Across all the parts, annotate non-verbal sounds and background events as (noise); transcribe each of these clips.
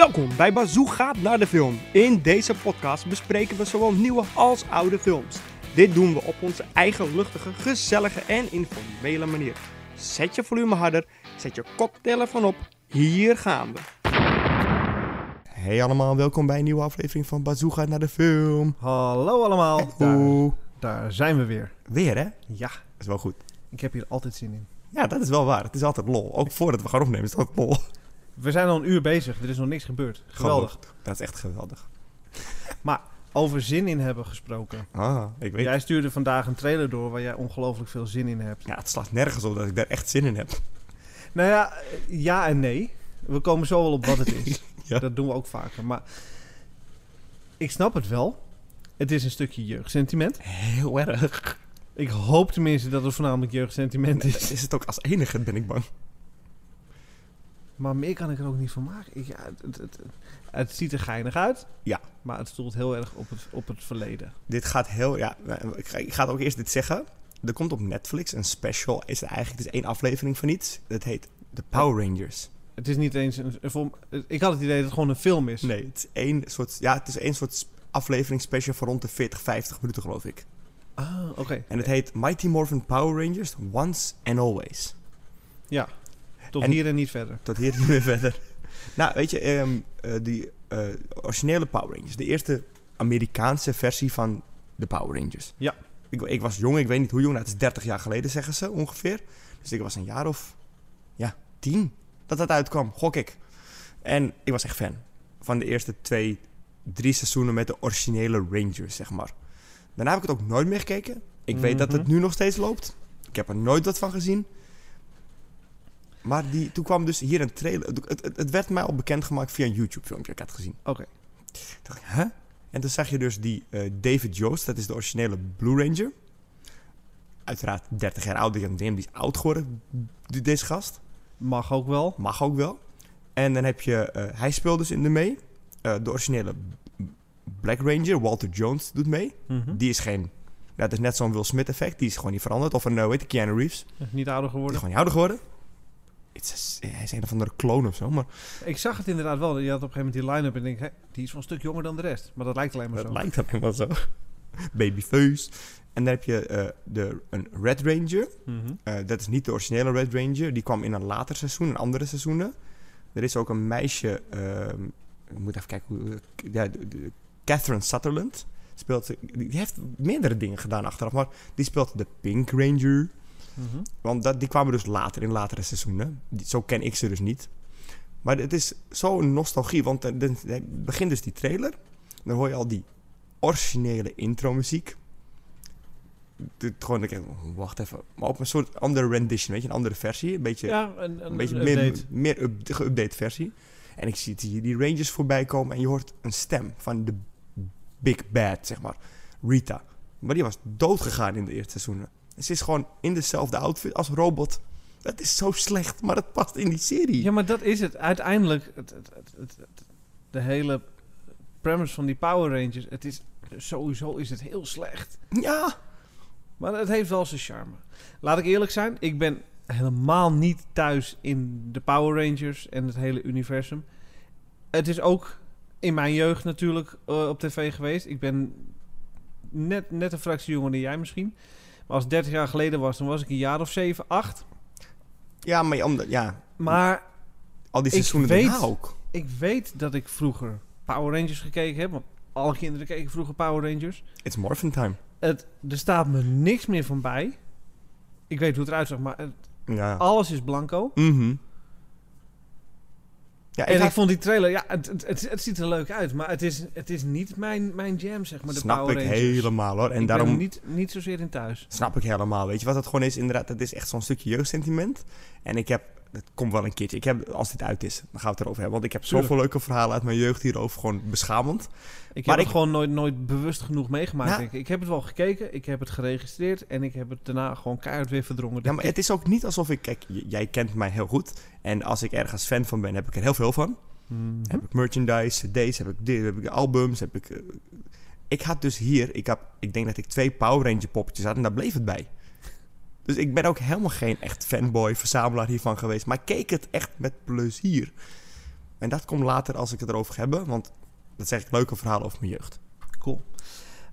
Welkom bij Bazoo gaat naar de film. In deze podcast bespreken we zowel nieuwe als oude films. Dit doen we op onze eigen luchtige, gezellige en informele manier. Zet je volume harder, zet je koptelefoon op. Hier gaan we. Hey allemaal, welkom bij een nieuwe aflevering van Bazoo gaat naar de film. Hallo allemaal. Daar, Oeh, daar zijn we weer. weer hè? Ja, Dat is wel goed. ik heb hier altijd zin in. Ja, dat is wel waar. Het is altijd lol. Ook voordat we gaan opnemen is het altijd lol. We zijn al een uur bezig. Er is nog niks gebeurd. Geweldig. Dat is echt geweldig. (laughs) Over zin in hebben gesproken. Ah, ik weet. Jij stuurde vandaag een trailer door waar jij ongelooflijk veel zin in hebt. Ja, het slaat nergens op dat ik daar echt zin in heb. Nou ja, ja en nee. We komen zo wel op wat het is. (laughs) Ja. Dat doen we ook vaker. Maar ik snap het wel. Het is een stukje jeugdsentiment. Heel erg. Ik hoop tenminste dat het voornamelijk jeugdsentiment is. Is het ook als enige, ben ik bang. Maar meer kan ik er ook niet van maken. Ik, ja, het, het, het, ziet er geinig uit. Ja. Maar het stoelt heel erg op het, op het verleden. Dit gaat heel... Ja, ik ga, ik ga het ook eerst dit zeggen. Er komt op Netflix een special. Is er eigenlijk het is één aflevering van iets. Dat heet The Power Rangers. Het is niet eens een, Ik had het idee dat het gewoon een film is. Nee, het is één soort... Ja, het is één soort aflevering special van rond de 40, 50 minuten, geloof ik. Ah, oké. En het heet Mighty Morphin Power Rangers Once and Always. Ja. Tot En- hier en niet verder. Tot hier niet meer verder. Nou, weet je, ehm, eh, die eh, originele Power Rangers. De eerste Amerikaanse versie van de Power Rangers. Ja. Ik, ik was jong, ik weet niet hoe jong. Nou, het is 30 jaar geleden, zeggen ze ongeveer. Dus ik was een jaar of, ja, tien dat dat uitkwam, gok ik. En ik was echt fan van de eerste twee, drie seizoenen met de originele Rangers, zeg maar. Daarna heb ik het ook nooit meer gekeken. Ik weet dat het Mhm. nu nog steeds loopt. Ik heb er nooit wat van gezien. Maar die, toen kwam dus hier een trailer. Het, het, het werd mij al bekendgemaakt via een YouTube-filmpje. Ik had het gezien. Oké. Dacht ik, hè? En toen zag je dus die eh, David Joost, dat is de originele Blue Ranger. Uiteraard 30 jaar hem, die is oud geworden, die- deze gast. Mag ook wel. Mag ook wel. En dan heb je, eh, hij speelt dus in de mee. Eh, de originele Black Ranger, Walter Jones, doet mee. Mhm. Die is geen, dat is net zo'n Will Smith effect, die is gewoon niet veranderd. Of een, weet je, Keanu Reeves, die Niet ouder is geworden. gewoon niet ouder geworden. Hij is een of andere clone of zo, maar Ik zag het inderdaad wel. Je had op een gegeven moment die line-up en ik denk, hè, die is wel een stuk jonger dan de rest. Maar dat lijkt alleen maar dat zo. lijkt alleen maar zo. (laughs) Babyface. En dan heb je eh, de, een Red Ranger. Mhm. Eh, dat is niet de originele Red Ranger. Die kwam in een later seizoen, in andere seizoenen. Er is ook een meisje, ehm, ik moet even kijken hoe... Ja, de- de- Catherine Sutherland. Speelt, die heeft meerdere dingen gedaan achteraf, maar die speelt de Pink Ranger. Want dat, die kwamen dus later, in latere seizoenen. Die, zo ken ik ze dus niet. Maar het is zo'n nostalgie, want dan begint dus die trailer. Dan hoor je al die originele intro-muziek. Gewoon, ik wacht even. Maar op een soort andere rendition, weet je, een andere versie. Een beetje, Ja, een, een, een beetje een meer, meer up, geüpdate versie. En ik zie die, die Rangers voorbij komen en je hoort een stem van de Big Bad, zeg maar. Rita. Maar die was doodgegaan in de eerste seizoenen. En ze is gewoon in dezelfde outfit als robot. Dat is zo slecht, maar het past in die serie. Ja, maar dat is het. Uiteindelijk, het, het, de hele premise van die Power Rangers, het is, sowieso is het heel slecht. Ja, Maar het heeft wel zijn charme. Laat ik eerlijk zijn, ik ben helemaal niet thuis in de Power Rangers en het hele universum. Het is ook in mijn jeugd natuurlijk eh, op tv geweest. Ik ben net, net een fractie jonger dan jij misschien. Maar als het 30 jaar geleden was, dan was ik een jaar of 7, 8. ja maar om, ja, Maar al die seizoenen weet- daarna ook. ik weet dat ik vroeger Power Rangers gekeken heb. Want alle kinderen keken vroeger Power Rangers. It's morphin time. Het, er staat me niks meer van bij. Ik weet hoe het eruit zag, maar het- Ja. alles is blanco. Mhm. Ja, en ik had- vond die trailer, ja, het, het, het, ziet er leuk uit, maar het is, het is niet mijn, mijn jam, zeg maar, de snap Power ik Rangers. helemaal hoor. En ik daarom niet, niet zozeer in thuis. snap ik helemaal. Weet je wat het gewoon is? Inderdaad, het is echt zo'n stukje jeugdsentiment. En ik heb, het komt wel een keertje. Ik heb, als dit uit is, dan gaan we het erover hebben. Want ik heb Tuurlijk. zoveel leuke verhalen uit mijn jeugd hierover. Gewoon beschamend. Ik Maar heb ik- het gewoon nooit, nooit bewust genoeg meegemaakt. Ja. denk ik. ik heb het wel gekeken, ik heb het geregistreerd en ik heb het daarna gewoon keihard weer verdrongen. Ja, maar het is ook niet alsof ik... Kijk, jij kent mij heel goed. En als ik ergens fan van ben, heb ik er heel veel van. Mhm. Heb ik merchandise, cd's, heb ik dit, heb ik albums, heb ik... eh, ik had dus hier, ik, heb, ik denk dat ik twee Power Ranger poppetjes had en daar bleef het bij. Dus ik ben ook helemaal geen echt fanboy, verzamelaar hiervan geweest. Maar ik keek het echt met plezier. En dat komt later als ik het erover ga hebben, want dat zeg ik leuke verhalen over mijn jeugd. Cool.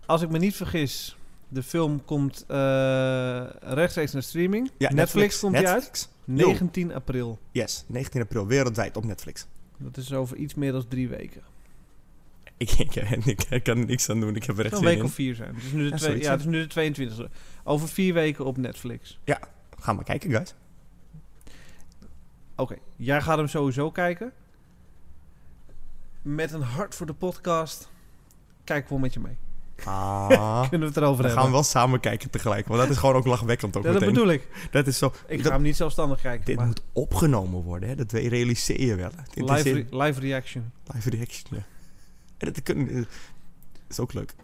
Als ik me niet vergis, de film komt eh, rechtstreeks naar streaming. Ja, Netflix, komt die uit. Netflix. 19 april. Yes, 19 april, wereldwijd op Netflix. Dat is over iets meer dan drie weken. Ik, (laughs) ik, ik, ik kan er niks aan doen, ik heb er kan een week in. of vier zijn. Het is nu de, Ja, twee, ja, het is nu de 22e. Over vier weken op Netflix. Ga maar kijken, guys. Oké, jij gaat hem sowieso kijken. Met een hart voor de podcast. Kijk wel met je mee. Ah, (laughs) Kunnen we het erover we gaan hebben? wel samen kijken tegelijk, want dat is gewoon ook lachwekkend ook Ja, dat meteen. bedoel ik. Dat is zo... Ik ga hem niet zelfstandig kijken. dit maar moet opgenomen worden, hè? dat we- realiseer je wel. Live, re- live reaction. live reaction, ja. En dat dat is ook leuk.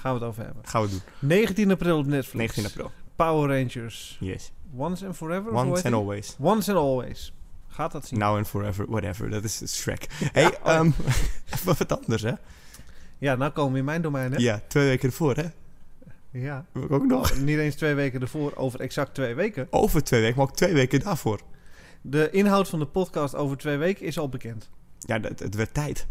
Gaan we het over hebben. gaan we doen. 19 april op Netflix. 19 april. Power Rangers. Yes. Once and Forever? Once and always. Once and Always. Gaat dat zien? Now and forever, whatever. Dat is Shrek. Hey, oh. ehm, (laughs) even wat anders, hè? Ja, nou komen we in mijn domein, hè? Ja, twee weken ervoor, hè? Ja. Ook nog. Oh, niet eens twee weken ervoor, over exact twee weken. Over twee weken, maar ook twee weken daarvoor. De inhoud van de podcast over twee weken is al bekend. Ja, dat, het werd tijd.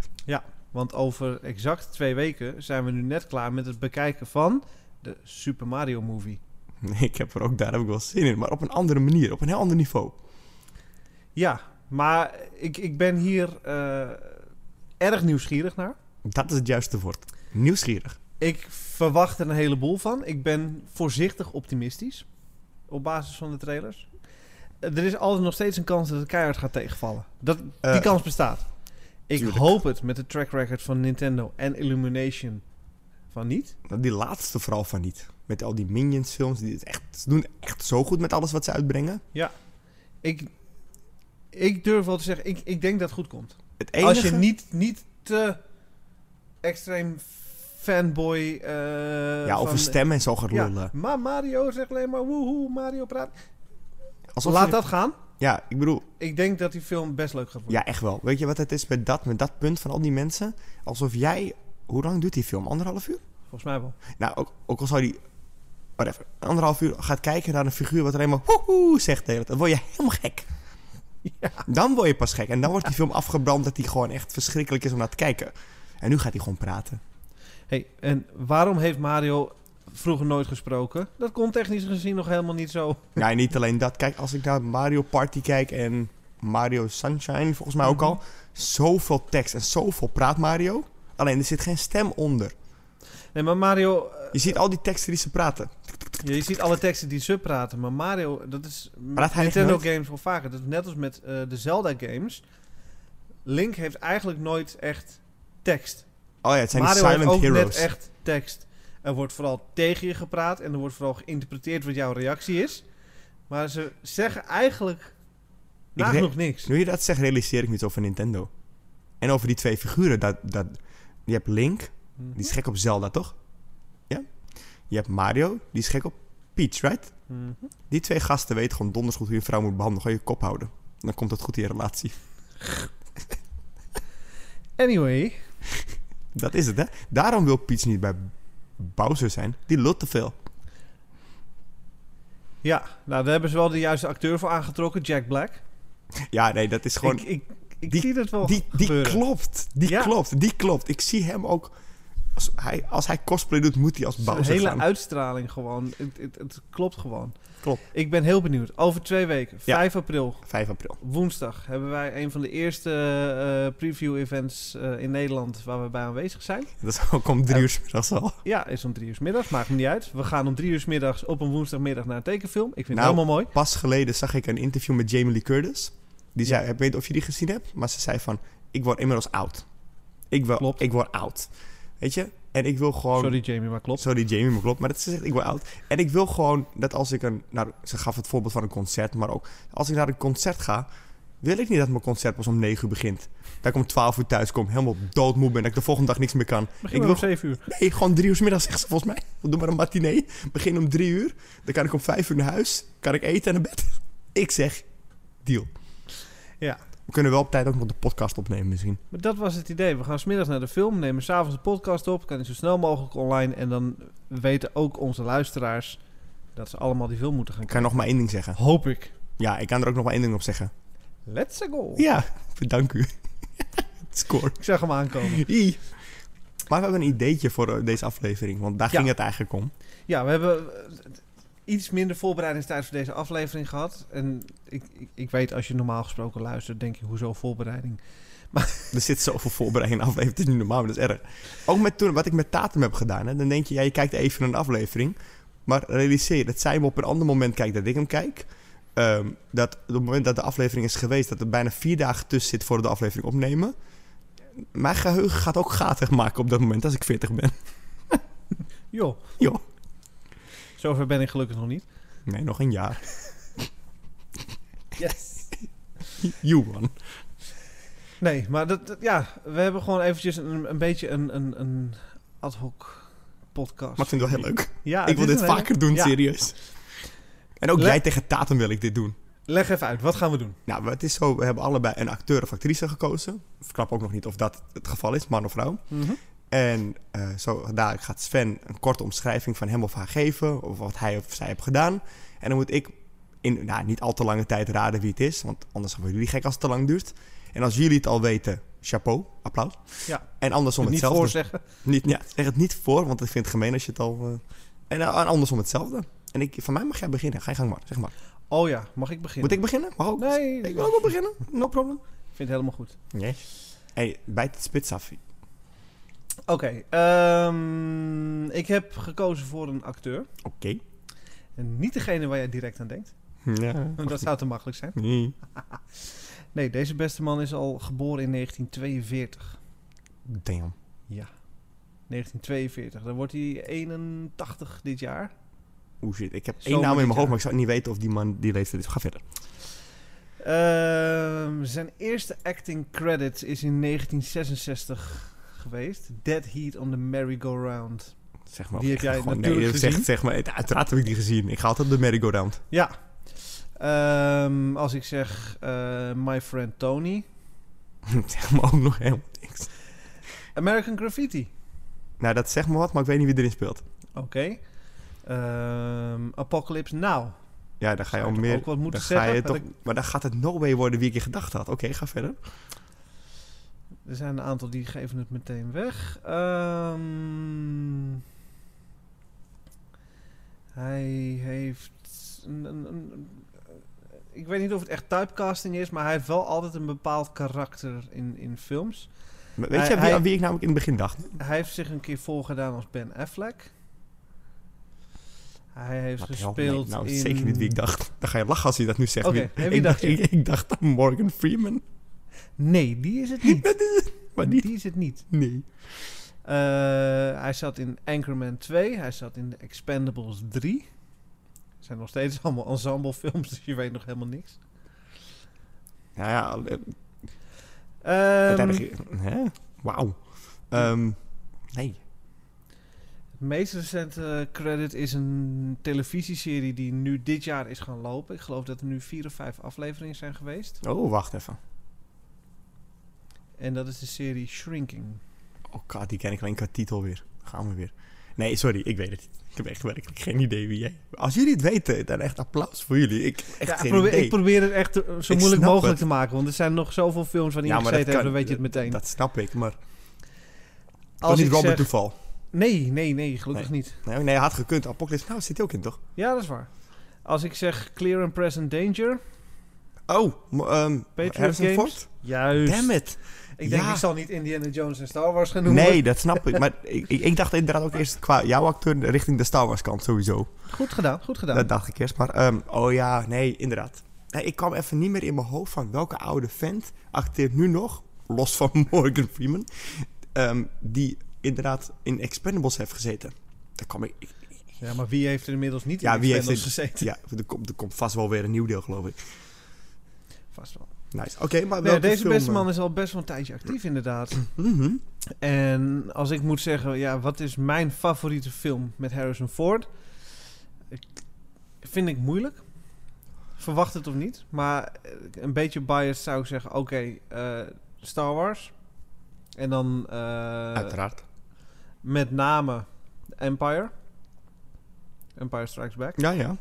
Want over exact twee weken zijn we nu net klaar met het bekijken van de Super Mario Movie. (laughs) Ik heb er ook, daar heb ik wel zin in. Maar op een andere manier, op een heel ander niveau. Ja, maar ik, ik ben hier eh, erg nieuwsgierig naar. Dat is het juiste woord. Nieuwsgierig. Ik verwacht er een heleboel van. Ik ben voorzichtig optimistisch op basis van de trailers. Er is altijd nog steeds een kans dat het keihard gaat tegenvallen. Dat, die Eh, kans bestaat. Ik tuurlijk. hoop het met de track record van Nintendo en Illumination van niet. Die laatste vooral van niet. Met al die Minions films. Die het echt, ze doen echt zo goed met alles wat ze uitbrengen. Ik, ik durf wel te zeggen, ik, ik denk dat het goed komt. Het enige... Als je niet, niet te extreem fanboy... eh, ja, over van- stemmen en zo gaat Ja, lullen. maar Mario zegt alleen maar woehoe, Mario praat. Alsof Laat je- dat gaan. Ja, ik bedoel... Ik denk dat die film best leuk gaat worden. Ja, echt wel. Weet je wat het is met dat, met dat punt van al die mensen? Alsof jij... Hoe lang duurt die film? Anderhalf uur? Volgens mij wel. Nou, ook, ook al zou die... Whatever. Anderhalf uur gaat kijken naar een figuur wat alleen maar... Woehoe zegt de hele tijd. Dan word je helemaal gek. Ja. Dan word je pas gek. En dan wordt die film afgebrand dat die gewoon echt verschrikkelijk is om naar te kijken. En nu gaat hij gewoon praten. Hey, en waarom heeft Mario vroeger nooit gesproken? Dat kon technisch gezien nog helemaal niet zo. (laughs) Ja, en niet alleen dat. Kijk, als ik naar Mario Party kijk en Mario Sunshine, volgens mij ook al. Zoveel tekst en zoveel praat Mario. Alleen er zit geen stem onder. Nee, maar Mario... eh, Je ziet al die teksten die ze praten. ja, je ziet alle teksten die ze praten, maar Mario, dat is Praat hij Nintendo nooit? games wel vaker. Dat is net als met eh, de Zelda games. Link heeft eigenlijk nooit echt tekst. Oh ja, het zijn Mario die heeft silent ook heroes. net echt tekst. Er wordt vooral tegen je gepraat en er wordt vooral geïnterpreteerd wat jouw reactie is. Maar ze zeggen eigenlijk nagenoeg niks. Nu je dat zegt, realiseer ik me iets over Nintendo. En over die twee figuren. Dat, dat, je hebt Link, Mhm. die is gek op Zelda, toch? Ja? Je hebt Mario, die is gek op Peach, right? Mhm. Die twee gasten weten gewoon donders goed hoe je een vrouw moet behandelen. Gewoon je kop houden. Dan komt het goed in je relatie. Anyway, (laughs) Dat is het, hè? Daarom wil Peach niet bij Bowser zijn. Die lult te veel. ja, nou daar hebben ze wel de juiste acteur voor aangetrokken, Jack Black. Ja, nee, dat is gewoon... ik ik, ik die- zie dat wel Die, die klopt. Die Ja. klopt. Die klopt. Ik zie hem ook... Als hij, als hij cosplay doet, moet hij als Zijn Bowser hele gaan. uitstraling gewoon. Het, het, het klopt gewoon. Klopt. Ik ben heel benieuwd. Over twee weken, Ja. 5 april, 5 april. woensdag, hebben wij een van de eerste eh, preview-events eh, in Nederland waar we bij aanwezig zijn. Dat is ook om drie uur 's middags al. Ja, is om drie uur 's middags, maakt me niet uit. We gaan om drie uur 's middags op een woensdagmiddag naar een tekenfilm. Ik vind Nou, het helemaal mooi. Pas geleden zag ik een interview met Jamie Lee Curtis. Die zei, ik weet niet of je die gezien hebt, maar ze zei van, ik word inmiddels oud. Ik, wil, Klopt. ik word oud. Weet je? En ik wil gewoon... Sorry Jamie, maar klopt. Sorry Jamie, maar klopt. Maar dat ze zegt, ik word oud. En ik wil gewoon dat als ik een... Nou, ze gaf het voorbeeld van een concert, maar ook... Als ik naar een concert ga, wil ik niet dat mijn concert pas om 9 uur begint. Dat ik om 12 uur thuis kom, helemaal doodmoe ben, dat ik de volgende dag niks meer kan. Begin ik wil om 7 uur. Nee, gewoon drie uur 's middags, zegt ze volgens mij. We doen maar een matinee. Begin om drie uur. Dan kan ik om vijf uur naar huis. Kan ik eten en naar bed. (laughs) Ik zeg, deal. Ja. We kunnen wel op tijd ook nog de podcast opnemen misschien. Maar dat was het idee. We gaan smiddags naar de film, nemen s'avonds de podcast op. Kan die zo snel mogelijk online. En dan weten ook onze luisteraars dat ze allemaal die film moeten gaan Ik kan nog maar één ding zeggen. kijken. Hoop ik. Ja, ik kan er ook nog maar één ding op zeggen. Let's go. Ja, (laughs) bedank u. (laughs) Score. Ik zag hem aankomen. (laughs) Maar we hebben een ideetje voor eh, deze aflevering, want daar Ja. ging het eigenlijk om. Ja, we hebben iets minder voorbereidingstijd voor deze aflevering gehad. En ik, ik, ik weet, als je normaal gesproken luistert, denk je, hoezo voorbereiding? (laughs) Er zit zoveel voorbereiding in een aflevering, het is niet normaal, maar dat is erg. Ook met toen, wat ik met Tatum heb gedaan, hè, dan denk je, ja, je kijkt even naar een aflevering. Maar realiseer dat zij hem op een ander moment kijkt dat ik hem kijk. Ehm, dat op het moment dat de aflevering is geweest, dat er bijna vier dagen tussen zit voor de aflevering opnemen. Mijn geheugen gaat ook gaten maken op dat moment als ik 40 ben. Joh. Joh. Zover ben ik gelukkig nog niet. Nee, nog een jaar. Yes. You won. Nee, maar dat, dat- ja, we hebben gewoon eventjes een, een beetje een, een, een ad hoc podcast. Maar ik vind het wel heel leuk. Ja, ik wil dit hele- vaker doen, Ja. serieus. En ook jij tegen Tatum wil ik dit doen. Leg even uit, wat gaan we doen? Nou, het is zo, we hebben allebei een acteur of actrice gekozen. Ik verklap ook nog niet of dat het geval is, man of vrouw. En eh, zo dadelijk gaat Sven een korte omschrijving van hem of haar geven, of wat hij of zij heeft gedaan. En dan moet ik in nou, niet al te lange tijd raden wie het is, want anders worden jullie gek als het te lang duurt. En als jullie het al weten, chapeau, applaus. Ja. En andersom niet hetzelfde. voorzeggen. Niet, ja, zeg het niet voor, want ik vind het gemeen als je het al... eh, en, eh, en andersom hetzelfde. En ik, van mij mag jij beginnen. Ga je gang maar, zeg maar. Oh ja, mag ik beginnen? Moet ik beginnen? Mag ook. Nee, Ik wil ook wel beginnen. No problem. Ik vind het helemaal goed. Yes. Hey, bijt het spits af. Oké, ehm, ik heb gekozen voor een acteur. Oké. En niet degene waar jij direct aan denkt. (laughs) Ja. Want (laughs) dat zou te makkelijk zijn. (laughs) Nee. Nee, deze beste man is al geboren in 1942. Damn. Ja, 1942. Dan wordt hij 81 dit jaar. Oeh shit, ik heb Zomer één naam in mijn hoofd, jaar. maar ik zou niet weten of die man die leeftijd is. Ga verder. Ehm, zijn eerste acting credit is in 1966 geweest. Dead Heat on the Merry-Go-Round. Zeg maar. Die heb jij gewoon, natuurlijk nee, zeg, gezien. zeg maar, uiteraard heb ik die gezien. Ik ga altijd op de merry-go-round. Ja. Ehm, als ik zeg eh, My Friend Tony. (laughs) zeg maar ook nog helemaal niks. American Graffiti. Nou, dat zegt me wat, maar ik weet niet wie erin speelt. Oké. Ehm, Apocalypse Now. Ja, dan ga je al meer... ook wat moeten dan ga je zeggen? toch, Maar dan gaat het no way worden wie ik je gedacht had. Oké, ga verder. Er zijn een aantal die geven het meteen weg. Ehm, hij heeft... Een, een, een- ik weet niet of het echt typecasting is, maar hij heeft wel altijd een bepaald karakter in, in films. Maar Weet Hij- je wie, hij- aan wie ik namelijk in het begin dacht? Hij heeft zich een keer voorgedaan als Ben Affleck. Hij heeft Wat gespeeld Nee, nou, in... zeker niet wie ik dacht. Dan ga je lachen als je dat nu zegt. Oké, wie ik, dacht ik dacht aan Morgan Freeman. Nee, die is het niet. (laughs) maar niet. Die is het niet. Nee. Eh, hij zat in Anchorman 2. Hij zat in The Expendables 3. Het zijn nog steeds allemaal ensemblefilms, dus je weet nog helemaal niks. Nou ja, eh, Ehm. Hè? Wauw. Ehm, nee. het meest recente credit is een televisieserie die nu dit jaar is gaan lopen. Ik geloof dat er nu vier of vijf afleveringen zijn geweest. Oh, wacht even. En dat is de serie Shrinking. Oh god, die ken ik alleen qua titel weer. Gaan we weer. Nee, sorry, ik weet het niet. Ik heb echt werkelijk geen idee wie jij... Als jullie het weten, dan echt applaus voor jullie. Ik echt Ja, geen probeer, idee. ik probeer het echt eh, zo Ik moeilijk mogelijk het. te maken. Want er zijn nog zoveel films Ja, je maar dat gezeten dan weet je het meteen. Dat snap ik, maar... Als Als niet Robert zeg- Toeval. Nee, nee, nee, gelukkig niet. Nee, nee, had gekund. Apocalypse nou zit hij ook in, toch? Ja, dat is waar. Als ik zeg Clear and Present Danger, Oh, m- Patriot Harrison Games? Ford? juist. Damn it. Ik denk, Ja. ik zal niet Indiana Jones en Star Wars gaan noemen. Nee, dat snap ik. Maar ik, ik, dacht inderdaad ook eerst qua jouw acteur richting de Star Wars kant sowieso. Goed gedaan, goed gedaan. Dat dacht ik eerst. Maar, ehm, oh ja, nee, inderdaad. Nee, ik kwam even niet meer in mijn hoofd van welke oude vent acteert nu nog, los van (laughs) Morgan Freeman, ehm, die inderdaad in Expendables heeft gezeten. Daar kwam ik... ik- Ja, maar wie heeft er inmiddels niet Ja, in wie heeft gezeten? ja, er komt, er komt vast wel weer een nieuw deel, geloof ik. Vast wel. Nice. Oké, maar Nee, deze film, beste eh, man is al best wel een tijdje actief, inderdaad. mhm. En als ik moet zeggen, ja, wat is mijn favoriete film met Harrison Ford? Ik, vind ik moeilijk. Verwacht het of niet. Maar eh, een beetje biased zou ik zeggen, oké, eh, Star Wars. En dan eh, Uiteraard. met name Empire. Empire Strikes Back. Ja, ja.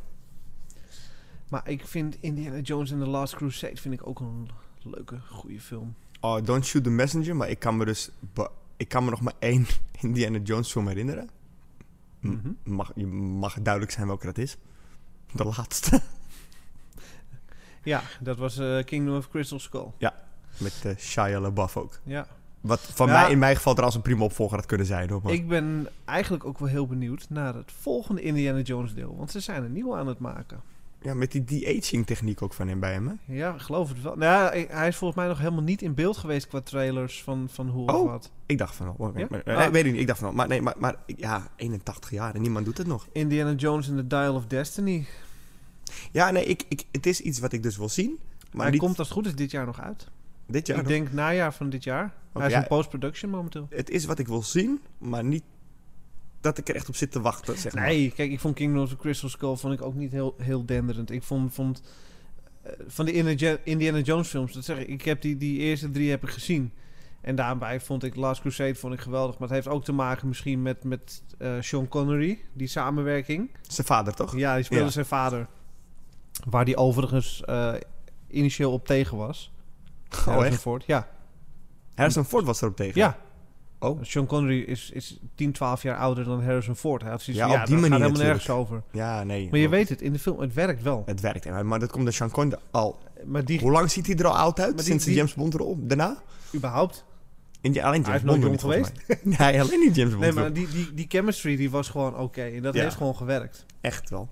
Maar ik vind Indiana Jones and the Last Crusade vind ik ook een leuke, goede film. Oh, Don't Shoot the Messenger, maar ik kan me dus... Ik kan me nog maar één (laughs) Indiana Jones film herinneren. M- Mhm. mag, je mag duidelijk zijn welke dat is. De laatste. (laughs) Ja, dat was eh, Kingdom of Crystal Skull. Met uh, Shia LaBeouf ook. Ja. Wat van Ja. mij in mijn geval trouwens een prima opvolger had kunnen zijn. Hoor, maar- Ik ben eigenlijk ook wel heel benieuwd naar het volgende Indiana Jones deel. Want ze zijn een nieuwe aan het maken. Ja, met die de-aging techniek ook van hem bij hem, hè? Ja, geloof het wel. Nou, ja, hij is volgens mij nog helemaal niet in beeld geweest qua trailers van, van hoe of Oh. wat. Ik dacht van wel. Ja? maar- eh, Ah. nee, weet ik niet. Ik dacht van wel. Maar nee, maar, maar ja, 81 jaar en niemand doet het nog. Indiana Jones and the Dial of Destiny. Ja, nee, ik, ik, het is iets wat ik dus wil zien. Maar hij niet komt als het goed is dit jaar nog uit. dit jaar. ik nog. denk najaar van dit jaar. hij is ja. in post-production momenteel. Het is wat ik wil zien, maar niet dat ik er echt op zit te wachten, zeg maar. Nee, kijk, ik vond Kingdom of the Crystal Skull vond ik ook niet heel, heel denderend. Ik vond, vond eh, van de Indiana, Jones films, dat zeg ik, ik heb die, die eerste drie heb ik gezien. En daarbij vond ik Last Crusade vond ik geweldig. Maar het heeft ook te maken misschien met, met eh, Sean Connery, die samenwerking. Zijn vader, toch? Ja, die speelde Ja. zijn vader. Waar die overigens eh, initieel op tegen was. Oh, Harrison echt? Ford. Ja, Harrison Ford was erop tegen. ja. Oh, Sean Connery is, is 10, 12 jaar ouder dan Harrison Ford. Hij had zoiets Ja, van, op die dat gaat manier helemaal nergens over. ja, nee. Maar je weet het, in de film, het werkt wel. Het werkt, maar dat komt de Sean Connery al... Maar die, Hoe lang ziet hij er al oud uit? Die- Sinds de James Bond rol? Daarna? überhaupt. In die, alleen James Bond niet, mij. (laughs) nee, alleen niet James Bond. Nee, maar die, die, die chemistry die was gewoon oké. en dat Ja. heeft gewoon gewerkt. Echt wel.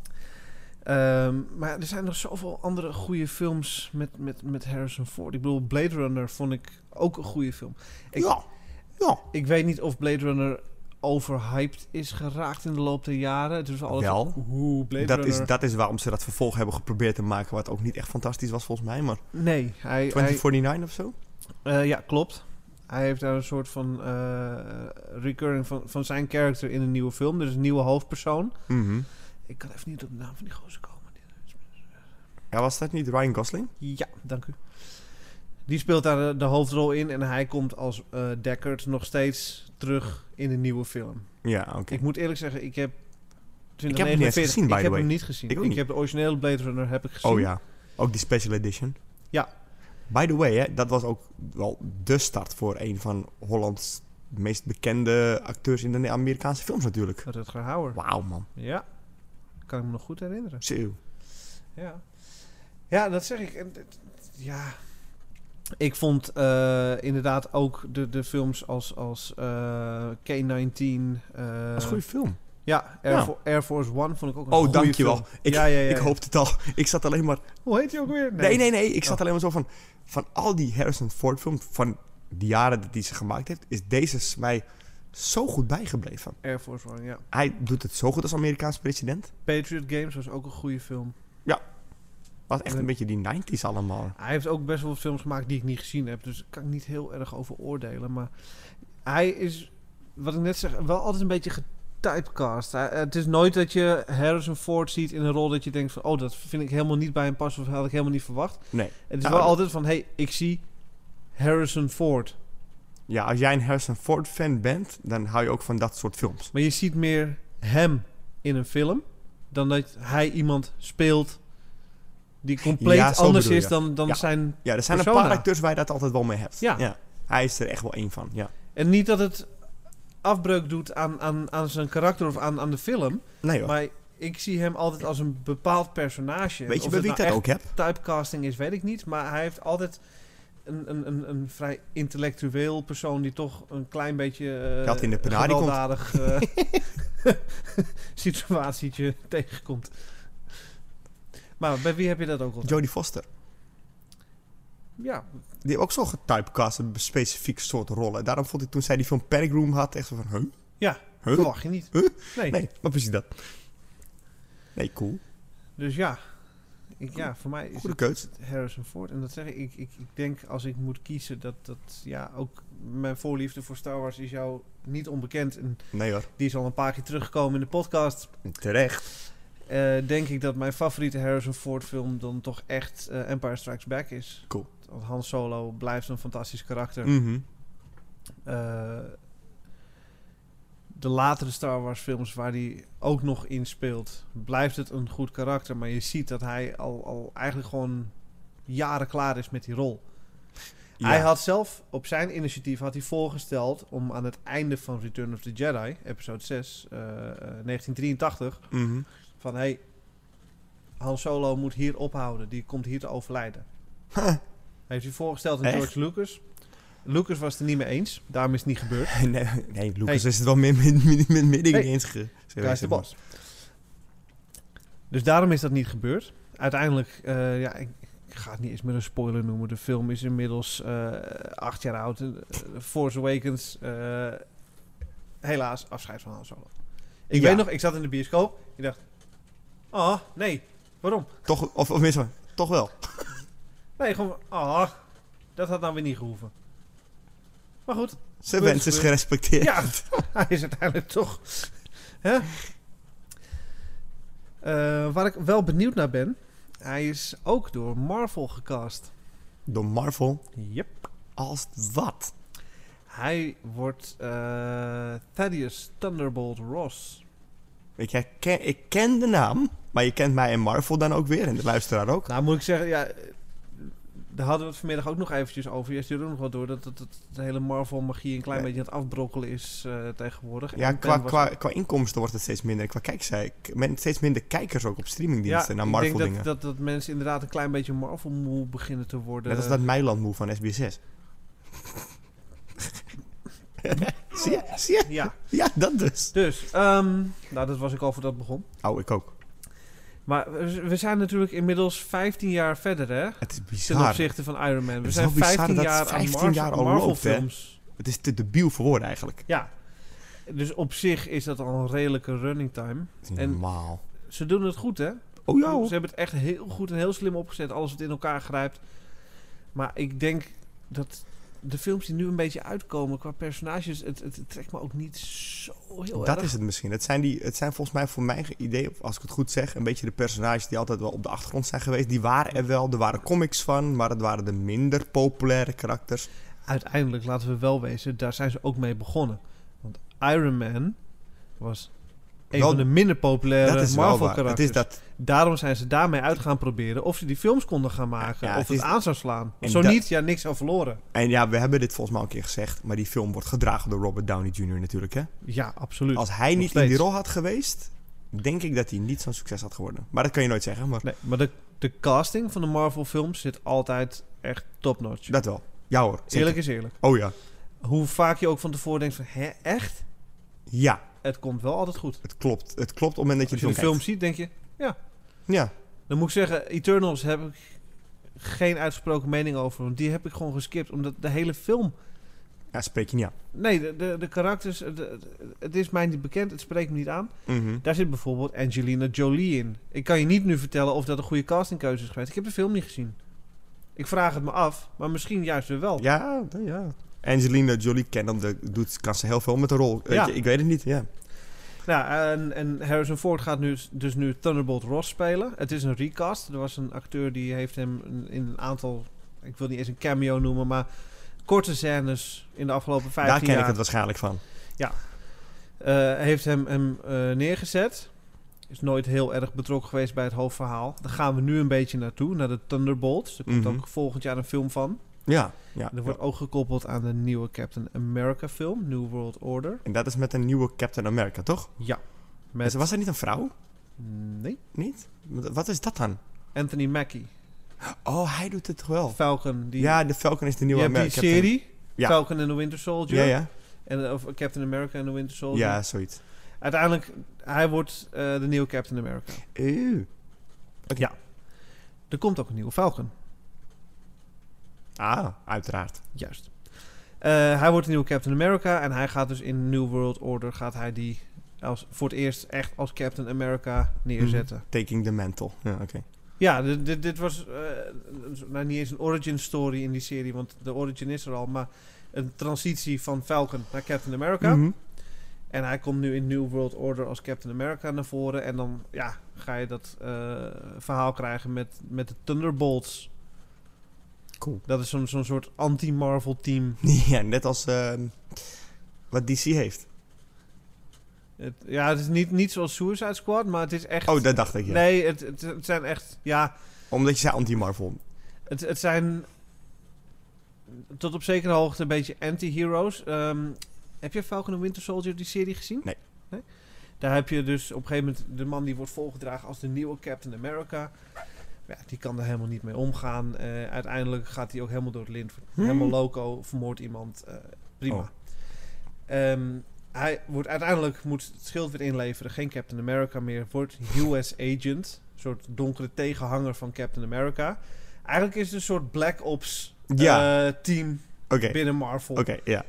Ehm, maar er zijn nog zoveel andere goede films met, met, met Harrison Ford. Ik bedoel, Blade Runner vond ik ook een goede film. Ik, ja. Ja. ik weet niet of Blade Runner overhyped is geraakt in de loop der jaren. Het is wel altijd Wel. hoe Blade Dat Runner... is, dat is waarom ze dat vervolg hebben geprobeerd te maken, wat ook niet echt fantastisch was volgens mij, maar Nee, hij, hij, 2049 of zo? Eh, ja, klopt. Hij heeft daar een soort van eh, recurring van, van zijn karakter in een nieuwe film. Dus een nieuwe hoofdpersoon. Mhm. Ik kan even niet op de naam van die gozer komen. Ja, was dat niet Ryan Gosling? Ja, dank u. Die speelt daar de, de hoofdrol in en hij komt als eh Deckard nog steeds terug in een nieuwe film. Ja, oké. Ik moet eerlijk zeggen, ik heb... Ik heb hem niet eens 2049 gezien, by Ik the heb way. hem niet gezien. Ik Ik, heb de originele Blade Runner heb ik gezien. Oh ja, ook die special edition. Ja. By the way, hè, dat was ook wel de start voor een van Hollands meest bekende acteurs in de Amerikaanse films natuurlijk. Rutger Hauer. Wauw man, Ja. Kan ik me nog goed herinneren. zo. Ja, ja dat zeg ik. Ja, ik vond eh, inderdaad ook de, de films als, als eh, K-19. eh, Dat is een goede film. Ja, Air, Ja. Fo- Air Force One vond ik ook een Oh, goede dankjewel. film. Ik, ja, ja, ja, ik ja. hoopte het al. (laughs) Ik zat alleen maar... Hoe heet die ook weer? Nee, nee, nee. Ik zat Oh. alleen maar zo van... Van al die Harrison Ford films, van de jaren dat hij ze gemaakt heeft... is deze mij zo goed bijgebleven. Air Force One, ja. Hij doet het zo goed als Amerikaans president. Patriot Games was ook een goede film. Was echt een beetje die 90s allemaal. Hij heeft ook best wel films gemaakt die ik niet gezien heb. Dus daar kan ik niet heel erg over oordelen. Maar hij is, wat ik net zeg, wel altijd een beetje getypecast. Hij- het is nooit dat je Harrison Ford ziet in een rol dat je denkt van... Oh, dat vind ik helemaal niet bij hem passen of had ik helemaal niet verwacht. Nee. Het is Nou, wel altijd van, hey, ik zie Harrison Ford. Ja, als jij een Harrison Ford fan bent, dan hou je ook van dat soort films. Maar je ziet meer hem in een film... dan dat hij iemand speelt die compleet Ja, anders is dan, dan Ja. zijn Ja, er zijn een paar acteurs waar je dat altijd wel mee hebt. Ja. Hij is er echt wel één van, ja. En niet dat het afbreuk doet aan, aan, aan zijn karakter of aan, aan de film. Nee hoor. Maar ik zie hem altijd als een bepaald personage. Weet je bij wie ik dat nou ook heb? typecasting is, weet ik niet. Maar hij heeft altijd een, een, een, een vrij intellectueel persoon... die toch een klein beetje Dat in de gewelddadig eh, (laughs) situatietje (laughs) tegenkomt. Maar bij wie heb je dat ook al? Jodie Foster. Ja, Die heeft ook zo getypecast een specifiek soort rollen. Daarom vond ik toen zij die film Panic Room had, echt zo van... Huh? Ja. Huh? verwacht je niet. Huh? Nee. Nee, maar precies dat. Nee, cool. Dus ja. Ik, ja, voor mij is Goede keuze. Harrison Ford. En dat zeg ik, ik, ik, ik denk als ik moet kiezen dat, dat ja, ook mijn voorliefde voor Star Wars is jou niet onbekend. En Nee hoor. die is al een paar keer teruggekomen in de podcast. Terecht. Eh, denk ik dat mijn favoriete Harrison Ford film dan toch echt eh, Empire Strikes Back is. Cool. Want Han Solo blijft een fantastisch karakter. Mhm. Eh, de latere Star Wars films waar hij ook nog in speelt, blijft het een goed karakter. Maar je ziet dat hij al, al eigenlijk gewoon jaren klaar is met die rol. Ja. Hij had zelf op zijn initiatief had hij voorgesteld om aan het einde van Return of the Jedi, episode 6, eh, eh, 1983, Van hey, Han Solo moet hier ophouden, die komt hier te overlijden. Heeft hij voorgesteld aan Echt? George Lucas. Lucas was het er niet mee eens, daarom is het niet gebeurd. (laughs) nee, nee, Lucas Hey. is het wel met, met, met, met midden Hey. eens de bos. Dus daarom is dat niet gebeurd. Uiteindelijk, eh, ja, ik, ik ga het niet eens meer een spoiler noemen. De film is inmiddels eh, acht jaar oud. Eh, Force Awakens, helaas, afscheid van Han Solo. Ik Ja. weet nog, ik zat in de bioscoop. Ik dacht, oh, nee, waarom? Toch, of, of minstens, toch wel. (laughs) Nee, gewoon, oh, dat had nou weer niet gehoeven. Maar goed, Zijn wens is gerespecteerd. Ja, (laughs) hij is uiteindelijk toch. Hè? Eh, waar ik wel benieuwd naar ben, hij is ook door Marvel gecast. Door Marvel. Yep. Als wat? Hij wordt eh, Thaddeus Thunderbolt Ross. Ik, herken, ik ken de naam, maar je kent mij en Marvel dan ook weer en de luisteraar ook. Nou, moet ik zeggen, ja, daar hadden we het vanmiddag ook nog eventjes over. Je stuurde nog wel door dat, dat, dat de hele Marvel-magie een klein beetje aan het afbrokkelen is eh, tegenwoordig. Ja, En qua, was- inkomsten wordt het steeds minder. En Qua kijkzij, men, steeds minder kijkers ook op streamingdiensten naar Marvel ik denk dat, dat, dat mensen inderdaad een klein beetje Marvel-moe beginnen te worden. Net als dat Meiland move van SBS6. (laughs) zie je? Zie je? Ja, Ja, dat dus. dus, ehm, nou dat was ik al voordat het begon. Oh, ik ook. Maar we zijn natuurlijk inmiddels 15 jaar verder, hè? Het is Ten opzichte van Iron Man. We zijn wel bizar 15 dat jaar 15 aan Marvel, jaar al Marvel loopt, hè? films. Het is te debiel voor woorden eigenlijk. Ja. Dus op zich is dat al een redelijke running time. En- normaal. Ze doen het goed, hè? Oh ja, hoor. Ze hebben het echt heel goed en heel slim opgezet. Alles wat in elkaar grijpt. Maar ik denk dat de films die nu een beetje uitkomen qua personages... Het, het, het trekt me ook niet zo heel Dat erg. is het misschien. Het zijn, die, het zijn volgens mij voor mijn idee, als ik het goed zeg, een beetje de personages die altijd wel op de achtergrond zijn geweest. Die waren er wel. Er waren comics van, maar het waren de minder populaire karakters. Uiteindelijk, laten we wel wezen, daar zijn ze ook mee begonnen. Want Iron Man was een Wel- van de minder populaire dat is wel Marvel waar. Het karakters. is dat, Daarom zijn ze daarmee uit gaan proberen of ze die films konden gaan maken. Ja, of het aan zou slaan. En Zo dat- niet, ja, niks aan verloren. en ja, we hebben dit volgens mij al een keer gezegd, maar die film wordt gedragen door Robert Downey Jr. natuurlijk. Hè? Ja, absoluut. Als hij Nog niet in die rol had geweest, denk ik dat hij niet zo'n succes had geworden. Maar dat kan je nooit zeggen, maar Nee, maar de, de casting van de Marvel films zit altijd echt top-notch. dat wel. Ja hoor. zeker. Eerlijk is eerlijk. Oh ja. Hoe vaak je ook van tevoren denkt van, hè, echt? Ja, Het komt wel altijd goed. het klopt. Het klopt op het moment dat je Als je de film ziet, denk je... kijkt. Ja, Dan moet ik zeggen, Eternals heb ik geen uitgesproken mening over. Want die heb ik gewoon geskipt. Omdat de hele film... ja, spreek je niet aan. Nee, de, de, de karakters... de- het is mij niet bekend. Het spreekt me niet aan. Mhm. Daar zit bijvoorbeeld Angelina Jolie in. Ik kan je niet nu vertellen of dat een goede castingkeuze is geweest. Ik heb de film niet gezien. Ik vraag het me af. Maar misschien juist weer wel. Ja, ja. Angelina Jolie kennende doet, kan ze heel veel met de rol. Ja. ik weet het niet, ja. Nou, en, en Harrison Ford gaat nu, dus nu Thunderbolt Ross spelen. Het is een recast. Er was een acteur die heeft hem in- een aantal... Ik wil niet eens een cameo noemen, maar... Korte scènes in de afgelopen 15 Daar ken jaar. ik het waarschijnlijk van. eh, heeft hem, hem eh, neergezet. Is nooit heel erg betrokken geweest bij het hoofdverhaal. Daar gaan we nu een beetje naartoe, naar de Thunderbolts. Er komt Mhm. ook volgend jaar een film van. Ja, ja. Er wordt ook gekoppeld aan de nieuwe Captain America film, New World Order. En dat is met een nieuwe Captain America, toch? Ja. Met... Was er niet een vrouw? nee, Niet? Wat is dat dan? Anthony Mackie. Oh, hij doet het toch wel? Falcon. Die, ja, de Falcon is de nieuwe hebt die America. serie, Ja. Falcon and the Winter Soldier. Ja, ja. En, of Captain America and the Winter Soldier. Ja, zoiets. Uiteindelijk, hij wordt eh, de nieuwe Captain America. Eeuw. Er komt ook een nieuwe Falcon. Ah, uiteraard. Juist. Eh, hij wordt de nieuwe Captain America en hij gaat dus in New World Order gaat hij die als, voor het eerst echt als Captain America neerzetten. Taking the mantle. Ja, oké. Ja, dit, dit, dit was eh, nou, niet eens een origin story in die serie, want de origin is er al, maar een transitie van Falcon naar Captain America. Mhm. En hij komt nu in New World Order als Captain America naar voren. En dan ja, ga je dat eh, verhaal krijgen met, met de Thunderbolts. Cool. Dat is zo'n zo'n soort anti-Marvel team. (laughs) Ja, net als ehm, wat DC heeft. Het, ja, het is niet, niet zoals Suicide Squad, maar het is echt... Oh, dat dacht ik, ja. Nee, het, het, het zijn echt... Ja, Omdat je zei anti-Marvel. het, het zijn tot op zekere hoogte een beetje anti-heroes. Ehm, heb je Falcon and Winter Soldier, die serie, gezien? Nee. Daar heb je dus op een gegeven moment de man die wordt volgedragen als de nieuwe Captain America. Ja, die kan er helemaal niet mee omgaan. Eh, uiteindelijk gaat hij ook helemaal door het lint. Hmm. Helemaal loco, vermoordt iemand. eh, prima. Oh. Ehm, hij wordt uiteindelijk moet het schild weer inleveren. Geen Captain America meer. Wordt US Agent. Een soort donkere tegenhanger van Captain America. Eigenlijk is het een soort Black Ops Ja. eh, team binnen Marvel. oké, ja.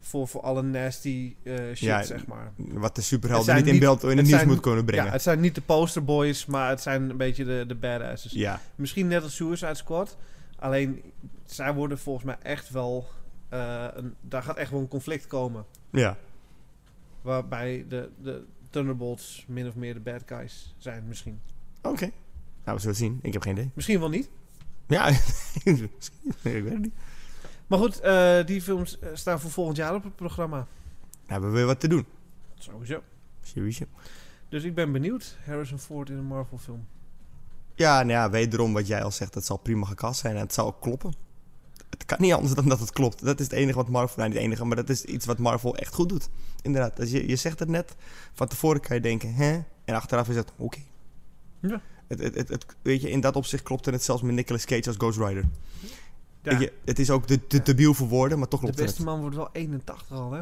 Voor, voor alle nasty eh, shit, Ja, zeg maar. Wat de superhelden niet in beeld in het het nieuws moet kunnen brengen. Ja, het zijn niet de posterboys, maar het zijn een beetje de, de badasses. ja. Misschien net als Suicide Squad. Alleen, zij worden volgens mij echt wel... een, daar gaat echt wel een conflict komen. ja. Waarbij de, de Thunderbolts min of meer de bad guys zijn, misschien. Oké. Nou, we zullen zien. Ik heb geen idee. Misschien wel niet. Ja, (laughs) ik weet het niet. Maar goed, eh, die films eh, staan voor volgend jaar op het programma. Hebben we weer wat te doen. Sowieso. Sowieso. Dus ik ben benieuwd. Harrison Ford in een Marvel film. Ja, nou ja, wederom wat jij al zegt, het zal prima gecast zijn en het zal ook kloppen. Het kan niet anders dan dat het klopt. Dat is het enige wat Marvel, nou niet het enige, maar dat is iets wat Marvel echt goed doet. Inderdaad, als je, je zegt het net, van tevoren kan je denken, hè? En achteraf is het, oké. Ja. Het, het, het, het- weet je, in dat opzicht klopte het zelfs met Nicolas Cage als Ghost Rider. Ja, Weet je, het is ook te debiel voor woorden, maar toch de klopt het. beste man wordt wel 81 al, hè?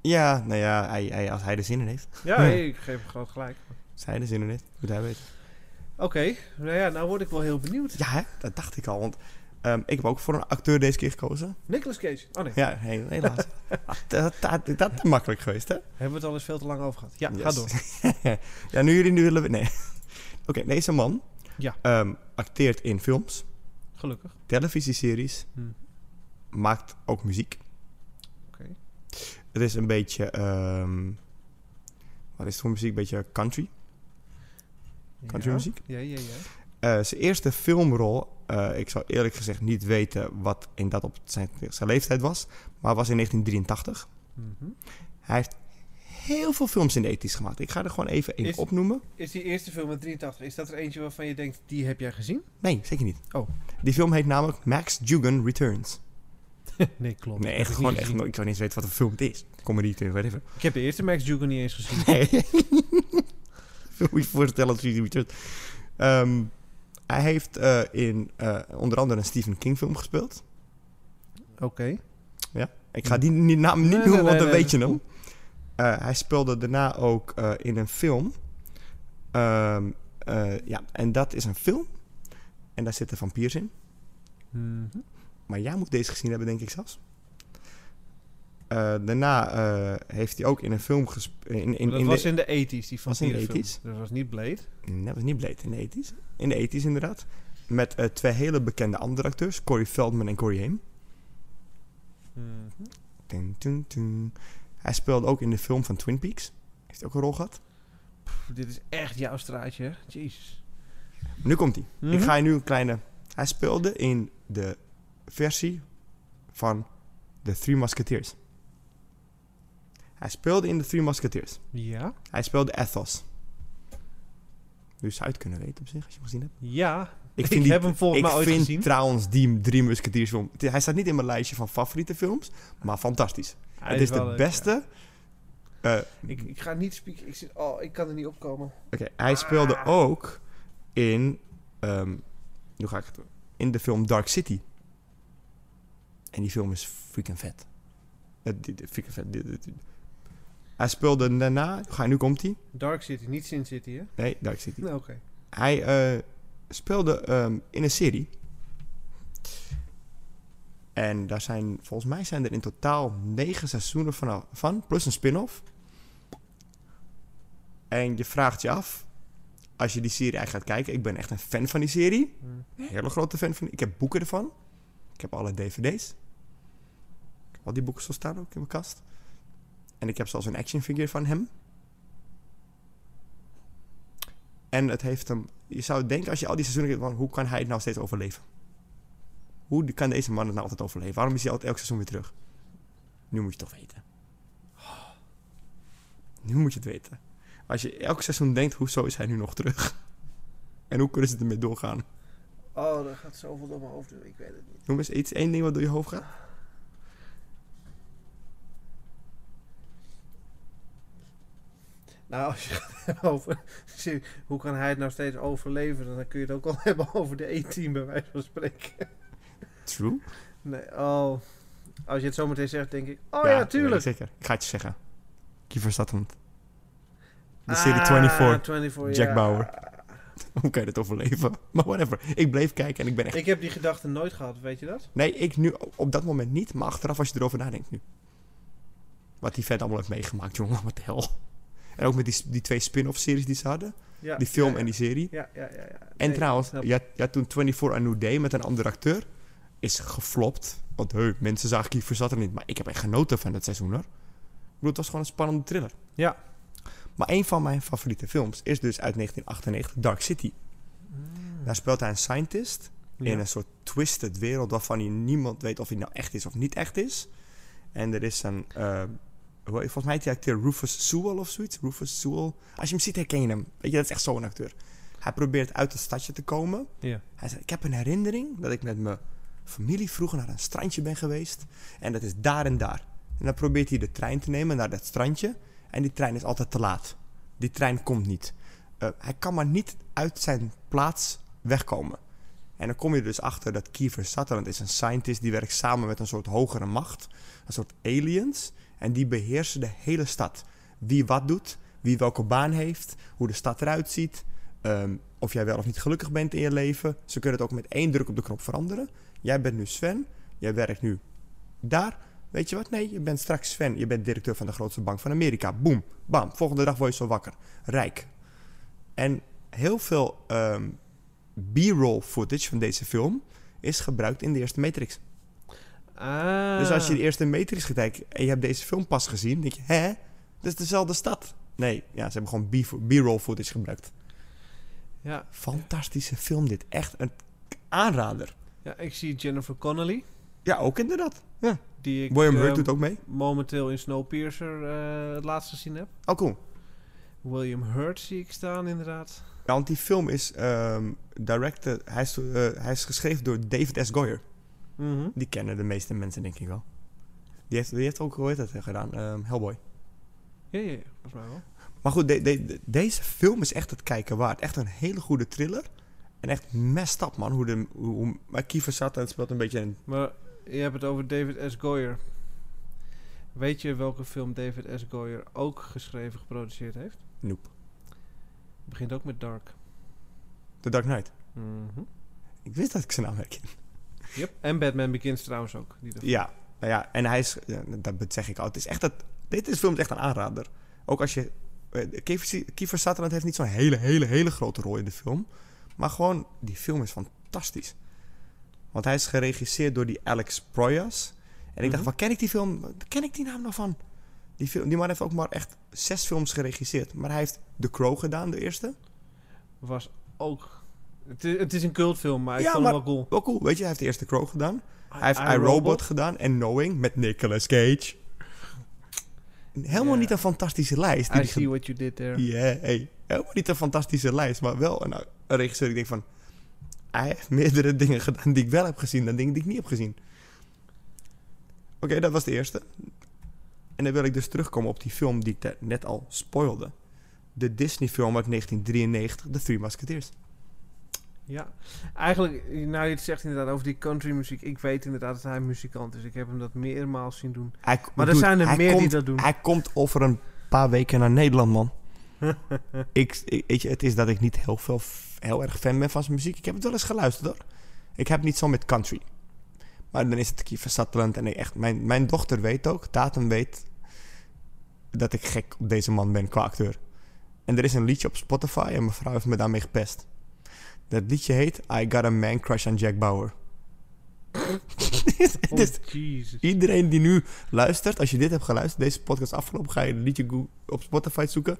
Ja, nou ja, hij, hij, als hij er zin in heeft. Ja, Ja. ik geef hem groot gelijk. Als hij er zin in heeft, moet hij weten. Oké, nou ja, nou word ik wel heel benieuwd. Ja, hè? dat dacht ik al, want ehm, ik heb ook voor een acteur deze keer gekozen. Nicolas Cage. Oh nee, Ja, he- helaas. (laughs) Ah, dat, dat, dat is makkelijk geweest, hè? hebben we het al eens veel te lang over gehad. Ja, ga door. (laughs) ja, nu jullie nu willen... Nee. (laughs) Oké, deze man Ja. ehm, acteert in films, Gelukkig. televisieseries, Hm. maakt ook muziek. Oké. Het is een beetje... ehm, wat is het voor muziek? Een beetje country. Countrymuziek? Ja, ja, ja. Eh, zijn eerste filmrol, eh, ik zou eerlijk gezegd niet weten wat in dat op zijn, zijn leeftijd was, maar was in 1983. Mhm. Hij heeft heel veel films in de ethisch gemaakt. Ik ga er gewoon even één opnoemen. Is die eerste film met 83, is dat er eentje waarvan je denkt, die heb jij gezien? Nee, zeker niet. Oh. Die film heet namelijk Max Dugan Returns. (laughs) nee, klopt. Nee, echt gewoon niet echt. gezien. Ik zou niet eens weten wat een film het is. Comedy, whatever. Ik heb de eerste Max Dugan niet eens gezien. Nee. (laughs) Moet je voorstellen als je Returns. Hij heeft eh, in eh, onder andere een Stephen King film gespeeld. Oké. Ik ga die, naam niet Nee, noemen, nee, want dan weet je dat hem. Eh, hij speelde daarna ook eh, in een film. Ehm, eh, ja, en dat is een film. En daar zitten vampiers in. Mhm. Maar jij moet deze gezien hebben, denk ik zelfs. Daarna heeft hij ook in een film gespeeld. In, in, dat in was de, in de 80s, die van Was in de 80s? Dat was niet Blade. Nee, dat was niet Blade, in de 80s. In de 80s inderdaad. Met twee hele bekende andere acteurs. Corey Feldman en Corey Haim. Dun, dun. Hij speelde ook in de film van Twin Peaks. Heeft hij ook een rol gehad. Pff, dit is echt jouw straatje? Jezus. Nu komt hij. Mhm. Ik ga je nu een kleine... Hij speelde in de versie van The Three Musketeers. Hij speelde in The Three Musketeers. Ja? Hij speelde Athos. Dus zou je het kunnen weten op zich, als je hem gezien hebt. Ja. Ik, vind die- heb hem volgens ik mij ooit vind gezien. trouwens die Drie Musketeers film... Hij staat niet in mijn lijstje van favoriete films, maar fantastisch. Hij het is de beste... eh. Ik, ik ga niet spieken. Ik, zit, oh, ik kan er niet opkomen. Oké, hij speelde ook in... ehm, hoe ga ik het doen? In de film Dark City. En die film is freaking vet. Eh, die- die- freaking vet. Die- die- die- Hij speelde daarna... Ga, nu komt hij. Dark City, niet Sin City, hè? Nee, Dark City. Nee, oké. Hij eh, speelde ehm, in een serie. En daar zijn, volgens mij zijn er in totaal negen seizoenen van, van plus een spin-off. En je vraagt je af, als je die serie eigenlijk gaat kijken, ik ben echt een fan van die serie. Een hele grote fan van. Ik heb boeken ervan. Ik heb alle dvd's. Ik heb al die boeken zo staan ook in mijn kast. En ik heb zelfs een action figure van hem. En het heeft hem... Je zou denken als je al die seizoenen kijkt, van, hoe kan hij het nou steeds overleven? Hoe kan deze man het nou altijd overleven? Waarom is hij altijd elk seizoen weer terug? Nu moet je toch weten. Nu moet je het weten. Als je elk seizoen denkt, hoezo is hij nu nog terug? En hoe kunnen ze ermee doorgaan? Oh, er gaat zoveel door mijn hoofd. Ik weet het niet. Noem eens iets, één ding wat door je hoofd gaat. Nou, als je het hebt (laughs) over hoe kan hij het nou steeds overleven, dan kun je het ook al (laughs) hebben over de E-team bij wijze van spreken. True. Nee, oh. Als je het zo meteen zegt, denk ik, oh ja, weet tuurlijk. zeker. Ik ga het je zeggen. Kiefer Sutherland. De serie Ah, 24. 24 Jack ja. Bauer. (laughs) Hoe kan je dit overleven? (laughs) Maar whatever. Ik bleef kijken en ik ben echt... Ik heb die gedachte nooit gehad, weet je dat? Nee, ik nu op dat moment niet. Maar achteraf als je erover nadenkt nu. Wat die vet allemaal heeft meegemaakt, jongen. Wat de hel. En ook met die, die twee spin-off series die ze hadden. Ja, Die film ja, en die serie. Ja, ja, ja. ja. En trouwens, je had, je had toen 24 A New Day met een andere acteur. Is geflopt. Want hey, mensen zagen Kiefer zat er niet. Maar ik heb echt genoten van het seizoen hoor. Ik bedoel, het was gewoon een spannende thriller. Ja. Maar een van mijn favoriete films is dus uit 1998 Dark City. Daar speelt hij een scientist Ja. in een soort twisted wereld waarvan hij niemand weet of hij nou echt is of niet echt is. En er is een, eh, volgens mij heet die acteur Rufus Sewell of zoiets. Rufus Sewell. Als je hem ziet herken je hem. Weet je, dat is echt zo'n acteur. Hij probeert uit het stadje te komen. Ja. Hij zegt, ik heb een herinnering dat ik met mijn familie vroeger naar een strandje ben geweest. En dat is daar en daar. En dan probeert hij de trein te nemen naar dat strandje. En die trein is altijd te laat. Die trein komt niet. Eh, hij kan maar niet uit zijn plaats wegkomen. En dan kom je dus achter dat Kiefer Sutherland is een scientist die werkt samen met een soort hogere macht. Een soort aliens. En die beheersen de hele stad. Wie wat doet, wie welke baan heeft, hoe de stad eruit ziet. ehm, of jij wel of niet gelukkig bent in je leven. Ze kunnen het ook met één druk op de knop veranderen. Jij bent nu Sven. Jij werkt nu daar. Weet je wat? Nee, je bent straks Sven. Je bent directeur van de grootste bank van Amerika. Boom, bam. Volgende dag word je zo wakker. Rijk. En heel veel ehm, B-roll footage van deze film is gebruikt in de eerste Matrix. Ah. Dus als je de eerste Matrix gaat kijken en je hebt deze film pas gezien, denk je, hè? Dat is dezelfde stad. Nee, ja, ze hebben gewoon B-roll footage gebruikt. Ja, Fantastische film dit. Echt een aanrader. Ja, ik zie Jennifer Connelly. Ja, ook inderdaad. Ja. Die ik William Hurt eh, doet ook mee. momenteel in Snowpiercer eh het laatst gezien heb. Oh, cool. William Hurt zie ik staan, inderdaad. Ja, want die film is ehm directed, hij is, eh, hij is geschreven door David S. Goyer. Mhm. Die kennen de meeste mensen denk ik wel. Die heeft, die heeft ook, hoe heet dat, gedaan? Ehm, Hellboy. Ja, ja, ja, volgens mij wel. Maar goed, de- de- de- deze film is echt het kijken waard. Echt een hele goede thriller. En echt messed up, man. Hoe de, hoe, hoe, maar Kiefer Sutherland speelt een beetje een... Maar je hebt het over David S. Goyer. Weet je welke film David S. Goyer ook geschreven, geproduceerd heeft? Nope. Het begint ook met Dark. The Dark Knight. Mhm. Ik wist dat ik zijn naam herken. Yep. En Batman Begins trouwens ook. Die. Ja, nou ja, en hij is, ja, dat zeg ik al. Het is echt dat, dit is film is echt een aanrader. Ook als je, eh, Kiefer, Kiefer Sutherland heeft niet zo'n hele, hele, hele grote rol in de film. Maar gewoon, die film is fantastisch. Want hij is geregisseerd door die Alex Proyas. En ik dacht, Mhm. waar ken ik die film? Ken ik die naam nou van? Die, film, die man heeft ook maar echt zes films geregisseerd. Maar hij heeft The Crow gedaan, de eerste. Was ook... Het is, het is een cultfilm, maar ik Ja, vond maar- hem wel cool. Wel cool, weet je. Hij heeft de eerste Crow gedaan. Hij heeft I, iRobot gedaan en Knowing met Nicolas Cage. Helemaal niet een fantastische lijst. I die see what you did there. Ja, hey. Helemaal niet een fantastische lijst, maar wel een, een regisseur. Ik denk van, hij heeft meerdere (laughs) dingen gedaan die ik wel heb gezien dan dingen die ik niet heb gezien. Oké, dat was de eerste. En dan wil ik dus terugkomen op die film die ik net al spoilde. De Disney film uit 1993, The Three Musketeers. Ja, eigenlijk, nou je het zegt inderdaad over die country muziek. Ik weet inderdaad dat hij muzikant is. Ik heb hem dat meermaals zien doen. Hij, Maar er zijn er meer die dat doen. Hij komt over een paar weken naar Nederland, man. (laughs) ik, ik- weet je, het is dat ik niet heel, veel, heel erg fan ben van zijn muziek. Ik heb het wel eens geluisterd hoor. Ik heb niet zo met country. Maar dan is het Kiefer Sutherland. En echt, mijn, mijn dochter weet ook, Tatum weet, dat ik gek op deze man ben qua acteur. En er is een liedje op Spotify en mijn vrouw heeft me daarmee gepest. Dat liedje heet I Got a Man Crush on Jack Bauer. Het (laughs) Oh, Jesus. Iedereen die nu luistert, als je dit hebt geluisterd, deze podcast afgelopen, ga je het liedje op Spotify zoeken.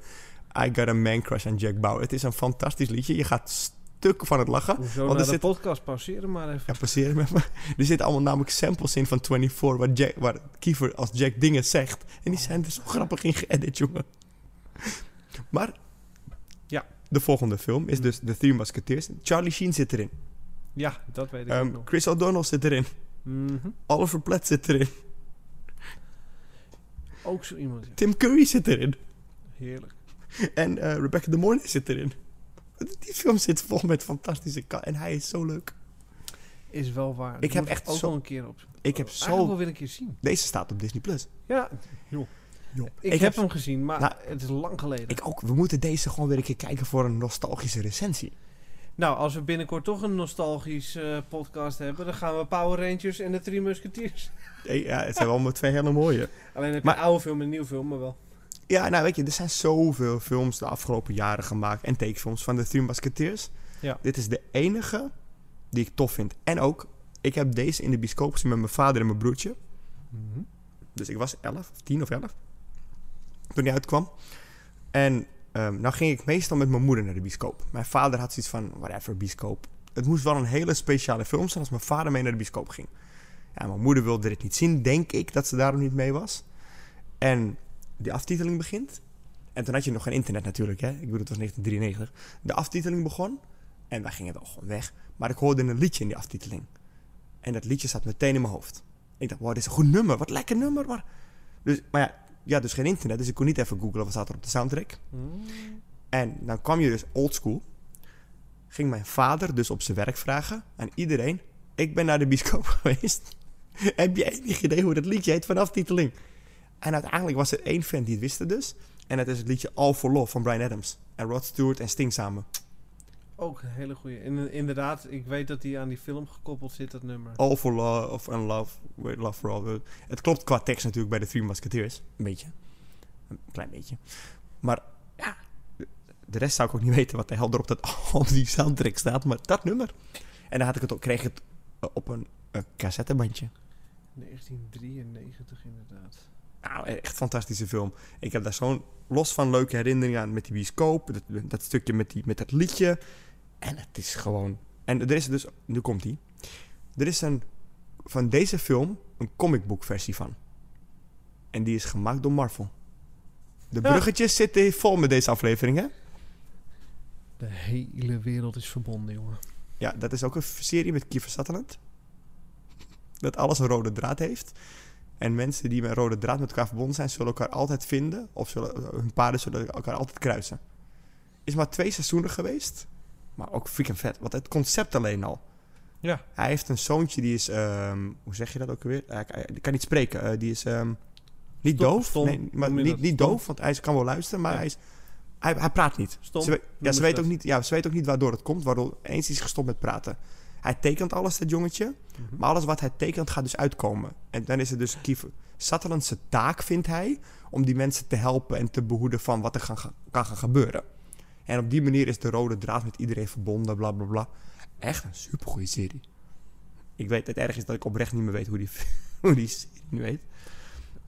I got a man crush on Jack Bauer. Het is een fantastisch liedje. Je gaat stuk van het lachen. Hoezo Want er de zit- podcast pauzeren maar even. Ja, passeren met me. Er zitten allemaal namelijk samples in van 24, waar, Jack, waar Kiefer als Jack dingen zegt. En die zijn er zo grappig in geëdit, jongen. (laughs) Maar Ja. de volgende film is dus The Three Musketeers. Charlie Sheen zit erin. Ja, dat weet ik ook nog. Chris O'Donnell zit erin. Mhm. Oliver Platt zit erin. Ook zo iemand. ja. Tim Curry zit erin. Heerlijk. En eh, Rebecca De Mornay zit erin. Die film zit vol met fantastische ka- En hij is zo leuk. Is wel waar. Ik heb echt ook zo- een keer op. Ik heb Eigenlijk zo... wel weer een keer zien. Deze staat op Disney+. Plus. Ja, Joh. ik, heb hem gezien, maar Nou, het is lang geleden. Ik ook. We moeten deze gewoon weer een keer kijken voor een nostalgische recensie. Nou, als we binnenkort toch een nostalgisch eh, podcast hebben, dan gaan we Power Rangers en de Drie Musketeers. Hey, Ja, het zijn wel maar twee hele mooie. Alleen heb je Maar- een oude film en een nieuwe film, maar wel. Ja, nou weet je, er zijn zoveel films de afgelopen jaren gemaakt. En tekenfilms van de Three Musketeers. Ja. Dit is de enige die ik tof vind. En ook, ik heb deze in de bioscoop gezien met mijn vader en mijn broertje. Dus ik was 11, of 10 of 11. Toen die uitkwam. En ehm nou ging ik meestal met mijn moeder naar de bioscoop. Mijn vader had zoiets van, whatever, bioscoop. Het moest wel een hele speciale film zijn als mijn vader mee naar de bioscoop ging. Ja, mijn moeder wilde dit niet zien, denk ik, dat ze daarom niet mee was. En die aftiteling begint. En toen had je nog geen internet natuurlijk, hè. Ik bedoel, het was 1993. De aftiteling begon. En wij gingen wel gewoon weg. Maar ik hoorde een liedje in die aftiteling. En dat liedje zat meteen in mijn hoofd. Ik dacht, wow, dit is een goed nummer. Wat lekker nummer. Maar, dus, maar ja, ja, dus geen internet. Dus ik kon niet even googlen wat staat er op de soundtrack. Mm. En dan kwam je dus oldschool. Ging mijn vader dus op zijn werk vragen aan iedereen. Ik ben naar de bioscoop (laughs) geweest. Heb je enig idee hoe dat liedje heet van de aftiteling? En uiteindelijk was er één fan die het wist dus. En dat is het liedje All for Love van Brian Adams. En Rod Stewart en Sting samen. Ook een hele goeie. En, inderdaad, ik weet dat die aan die film gekoppeld zit, dat nummer. All for Love and Love, with love for All. Het klopt qua tekst natuurlijk bij de Three Musketeers. Een beetje. Een klein beetje. Maar ja, de- rest zou ik ook niet weten wat de hel er op, dat, (laughs) op die soundtrack staat. Maar dat nummer. En dan had ik het ook, kreeg ik het op een eh, cassettebandje. 1993 inderdaad. Nou, echt fantastische film. Ik heb daar zo'n los van leuke herinneringen aan met die bioscoop. Dat, dat stukje met, die, met dat liedje. En het is gewoon... En er is dus... Nu komt die. Er is een... Van deze film een comicbook versie van. En die is gemaakt door Marvel. De Ja. bruggetjes zitten vol met deze aflevering, hè? De hele wereld is verbonden, jongen. Ja, dat is ook een serie met Kiefer Sutherland. Dat alles een rode draad heeft. En mensen die met een rode draad met elkaar verbonden zijn, zullen elkaar altijd vinden. Of zullen, hun paden zullen elkaar altijd kruisen. Is maar twee seizoenen geweest. Maar ook freaking vet. Want het concept alleen al. Ja. Hij heeft een zoontje die is... ehm, hoe zeg je dat ook alweer? Hij, kan niet spreken. Eh, die is ehm, niet doof. stom, nee, maar niet, niet Stom? doof, want hij kan wel luisteren. Maar Ja. hij, is, hij, hij praat niet. Stom? Ze, ja, ze weet ook niet, ja, ze weet ook niet waardoor het komt. Waardoor eens is gestopt met praten. Hij tekent alles, dat jongetje. Mhm. Maar alles wat hij tekent gaat dus uitkomen. En dan is het dus Kiefer Sutherland's taak, vindt hij... om die mensen te helpen en te behoeden van wat er gaan, ga- kan gaan gebeuren. En op die manier is de rode draad met iedereen verbonden, bla bla bla. Echt een supergoeie serie. Ik weet, het erg is dat ik oprecht niet meer weet hoe die, (laughs) hoe die serie nu heet.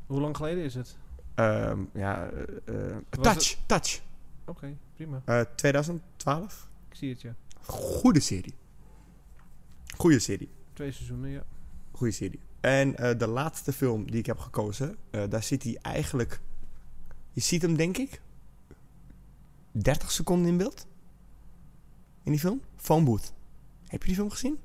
Hoe lang geleden is het? Ehm, ja, eh, eh, Touch, Touch. Oké, prima. Eh, 2012. Ik zie het, ja. Goede serie. Goede serie. Twee seizoenen, ja. Goede serie. En eh, de laatste film die ik heb gekozen, eh, daar zit hij eigenlijk. Je ziet hem, denk ik, 30 seconden in beeld. In die film? Phone Booth. Heb je die film gezien?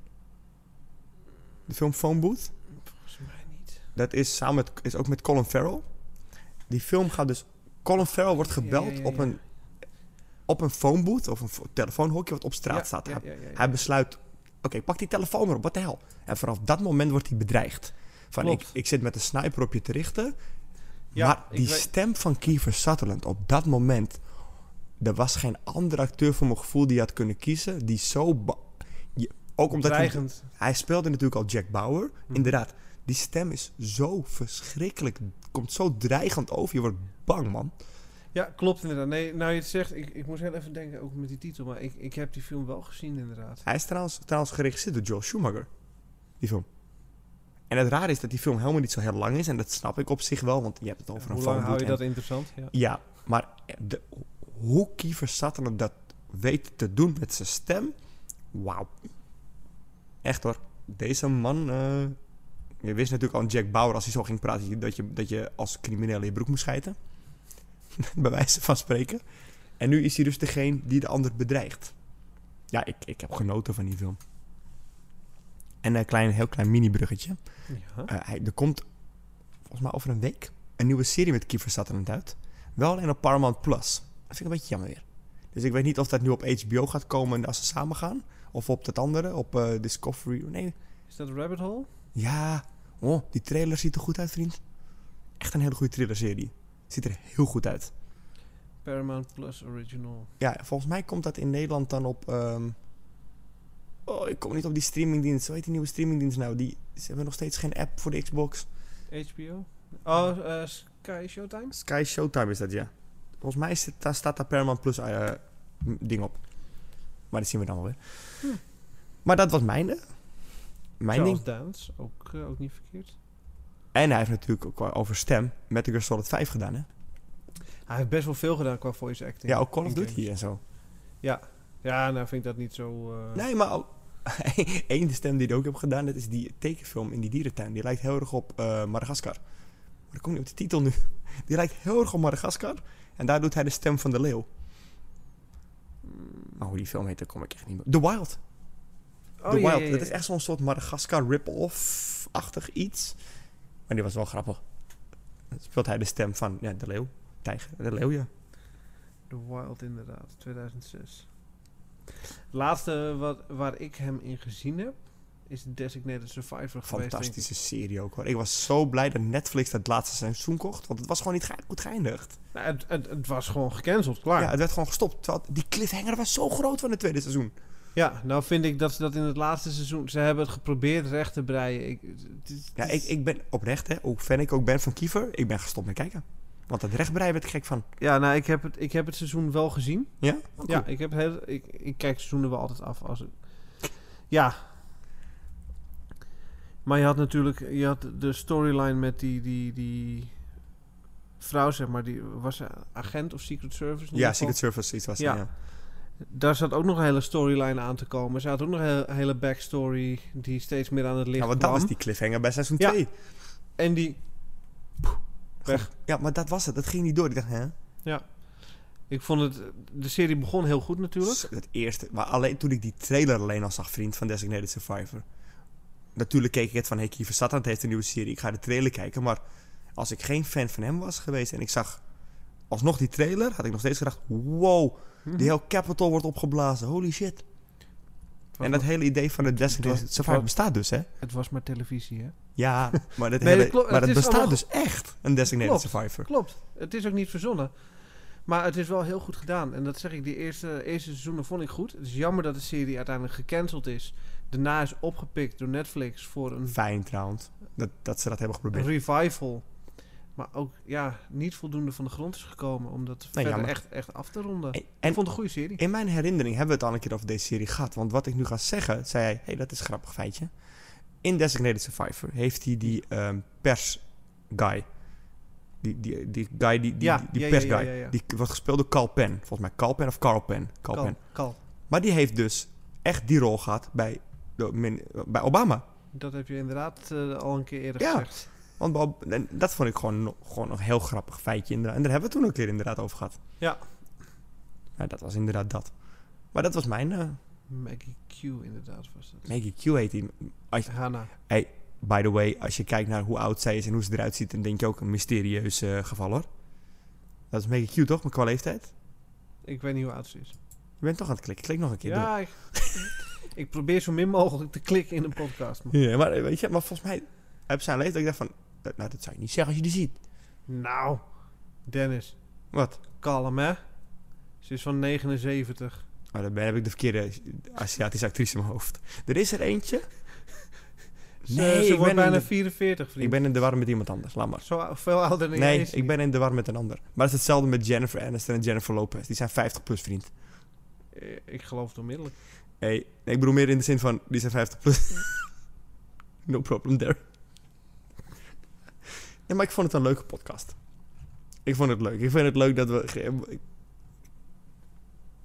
De film Phone Booth? Volgens mij niet. Dat is samen met, is ook met Colin Farrell. Die film gaat dus. Colin Farrell wordt gebeld ja, ja, op een. Op een phone booth of een fo- telefoonhokje wat op straat staat. hij besluit, oké, pak die telefoon erop, wat de hel. En vanaf dat moment wordt hij bedreigd. Van, ik, Klopt. ik zit met een sniper op je te richten. Ja, maar die weet- stem van Kiefer Sutherland op dat moment... Er was geen andere acteur voor mijn gevoel die je had kunnen kiezen... die zo... je- ook omdat hij, hij speelde natuurlijk al Jack Bauer. Hm. Inderdaad, die stem is zo verschrikkelijk... Komt zo dreigend over. Je wordt bang, man. Ja, klopt inderdaad. Nee, nou je het zegt, ik, ik moest heel even denken, ook met die titel, maar ik, ik heb die film wel gezien inderdaad. Hij is trouwens, trouwens geregisseerd door Joel Schumacher. Die film. En het rare is dat die film helemaal niet zo heel lang is. En dat snap ik op zich wel, want je hebt het over een Hoe lang hou je dat interessant? Ja. Ja, maar de, hoe Kiefer Sutherland dat weet te doen met zijn stem... Wauw. Echt hoor. Deze man... eh, je wist natuurlijk al Jack Bauer, als hij zo ging praten... dat je, dat je als crimineel in je broek moest schijten. (laughs) bij wijze van spreken. En nu is hij dus degene die de ander bedreigt. Ja, ik, ik heb genoten van die film. En een klein, heel klein mini-bruggetje. Ja. Eh, hij, er komt volgens mij over een week een nieuwe serie met Kiefer Sutherland uit. Wel alleen op Paramount Plus. Dat vind ik een beetje jammer weer. Dus ik weet niet of dat nu op HBO gaat komen als ze samen gaan. Of op dat andere, op eh, Discovery. Nee, Is dat Rabbit Hole? ja. Oh, die trailer ziet er goed uit, vriend. Echt een hele goede thrillerserie. Ziet er heel goed uit. Paramount Plus Original. Ja, volgens mij komt dat in Nederland dan op... ehm, Oh, ik kom niet op die streamingdienst. Hoe heet die nieuwe streamingdienst nou? Die, ze hebben nog steeds geen app voor de Xbox. HBO? Oh, eh, Sky Showtime? Sky Showtime is dat, ja. Volgens mij daar staat daar Paramount Plus eh, ding op. Maar dat zien we dan wel weer. Hm. Maar dat was mijn, eh, mijn Charles ding. Dance, ook, ook niet verkeerd. En hij heeft natuurlijk ook over stem Metal Gear Solid 5 gedaan, hè? Hij heeft best wel veel gedaan qua voice acting. Ja, ook Call of Duty games. en zo. Ja, nou vind ik dat niet zo... eh, Nee, maar ook... (laughs) Eén de stem die ik ook heb gedaan, dat is die tekenfilm in die dierentuin. Die lijkt heel erg op eh Madagaskar. Maar ik kom niet op de titel nu. (laughs) Die lijkt heel erg op Madagaskar. En daar doet hij de stem van de leeuw. Maar hoe die film heet, daar kom ik echt niet meer. The Wild. Oh, The ja, Wild. ja, ja. Dat is echt zo'n soort Madagaskar rip-off-achtig iets. Maar die was wel grappig. Dan speelt hij de stem van ja, de leeuw. Tijger. De leeuw, ja. The Wild inderdaad, 2006. Laatste wat, waar ik hem in gezien heb, is Designated Survivor geweest. Fantastische serie ook hoor. Ik was zo blij dat Netflix dat laatste seizoen kocht. Want het was gewoon niet ge- goed geëindigd. Nou, het, het, het was gewoon gecanceld, klaar. Ja, het werd gewoon gestopt. Die cliffhanger was zo groot van het tweede seizoen. Nou vind ik dat ze dat in het laatste seizoen... Ze hebben het geprobeerd recht te breien. Ik, het is- Ja, ik, ik ben oprecht, hè, hoe fan ik ook ben van Kiefer, ik ben gestopt met kijken. Want het rechtbreien werd ik gek van. ja, nou, ik heb, het, ik heb het seizoen wel gezien. Ja? Oh, Ja, ik, heb heel, ik, ik kijk seizoenen wel altijd af. Als het, ja. Maar je had natuurlijk je had de storyline met die, die, die vrouw, zeg maar. Die was ze agent of Secret Service? Ja? Secret Service iets was Ja. ja. Daar zat ook nog een hele storyline aan te komen. Ze had ook nog een he- hele backstory die steeds meer aan het licht Ja, want dat was die cliffhanger bij seizoen Ja. 2. En die... Weg. Ja, maar dat was het. Dat ging niet door. Ik dacht, hè? Ik vond het... De serie begon heel goed natuurlijk. Het eerste. Maar alleen toen ik die trailer alleen al zag, vriend, van Designated Survivor. Natuurlijk keek ik het van, hey, Kiefer Sutherland heeft een nieuwe serie. Ik ga de trailer kijken. Maar als ik geen fan van hem was geweest en ik zag alsnog die trailer, had ik nog steeds gedacht, wow, Die heel Capital wordt opgeblazen. Holy shit. En dat hele idee van de Designated was- Survivor het bestaat dus, hè? Het was maar televisie, hè? Ja, (laughs) maar dat, Nee, hele, dat klopt. maar Het bestaat allemaal- dus echt, een Designated Klopt. Survivor. Klopt. Het is ook niet verzonnen. Maar het is wel heel goed gedaan. En dat zeg ik, die eerste, eerste seizoenen vond ik goed. Het is jammer dat de serie uiteindelijk gecanceld is. Daarna is opgepikt door Netflix voor een, Fijn trouwens, dat, dat ze dat hebben een geprobeerd. revival. Maar ook ja, niet voldoende van de grond is gekomen om dat verder echt, echt af te ronden. En, ik vond het een goede serie. in mijn herinnering hebben we het al een keer over deze serie gehad. Want wat ik nu ga zeggen, zei hij, hey, dat is een grappig feitje. In Designated Survivor heeft hij die ehm, pers guy. Die, die, die guy, die, die, Ja, die, die ja, pers guy. Die wordt gespeeld door Carl Penn. Volgens mij Carl Penn of Carl Penn. Carl Penn. Maar die heeft dus echt die rol gehad bij, de, bij Obama. Dat heb je inderdaad eh, al een keer eerder gezegd. Want Bob- en dat vond ik gewoon, nog- gewoon een heel grappig feitje. Inderdaad. En daar hebben we toen een keer inderdaad over gehad. Ja. Ja, dat was inderdaad dat. Maar dat was mijn... eh Maggie Q inderdaad was dat. Maggie Q heet die. Als, Hannah. by the way, als je kijkt naar hoe oud zij is en hoe ze eruit ziet... dan denk je ook een mysterieus eh, geval hoor. Dat is Maggie Q toch, maar qua leeftijd? Ik weet niet hoe oud ze is. Je bent toch aan het klikken. Klik nog een keer. Ja, ik, ik probeer zo min mogelijk te klikken in een podcast. Ja, maar eh, weet je, maar volgens mij heb zij een leeftijd. Ik dacht van, eh, nou dat zou je niet zeggen als je die ziet. Nou, Dennis, Wat? kalm hè. Ze is van 79. Oh, dan ben- heb ik de verkeerde Aziatische actrice in mijn hoofd. Er is er eentje. (laughs) Ze, Nee, ze ik wordt ben in bijna de- 44, vriend. Ik ben in de war met iemand anders. Laat maar. Zo veel ouder dan Nee, is ik ben in de war met een ander. Maar het is hetzelfde met Jennifer Aniston en Jennifer Lopez. Die zijn 50 plus, vriend. Eh, Ik geloof het onmiddellijk. Hey, nee, ik bedoel meer in de zin van, die zijn 50 plus. (laughs) no problem there. Ja, maar ik vond het een leuke podcast. Ik vond het leuk. Ik vind het leuk dat we... ja,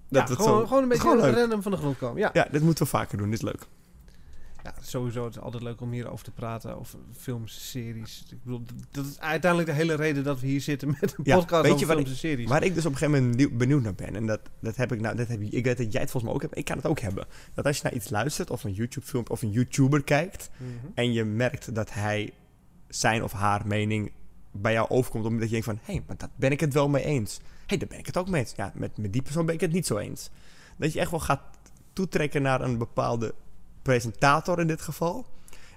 Dat het gewoon, zo... gewoon een beetje gewoon random van de grond komen. Ja. Ja, dit moeten we vaker doen. Dit is leuk. Ja, sowieso. Het is altijd leuk om hierover te praten. Over films, series. Ik bedoel, dat is uiteindelijk de hele reden dat we hier zitten met een Ja, podcast weet over je films en series. Waar ik dus op een gegeven moment nieuw- benieuwd naar ben. En dat, dat heb ik nou, dat heb ik weet dat jij het volgens mij ook hebt. Ik kan het ook hebben. Dat als je naar iets luistert of een YouTube filmpje of een YouTuber kijkt. Mhm. En je merkt dat hij zijn of haar mening bij jou overkomt. Omdat je denkt van, hé, hey, maar dat ben ik het wel mee eens. Hé, hey, daar ben ik het ook mee eens. Ja, met, met die persoon ben ik het niet zo eens. Dat je echt wel gaat toetrekken naar een bepaalde presentator in dit geval.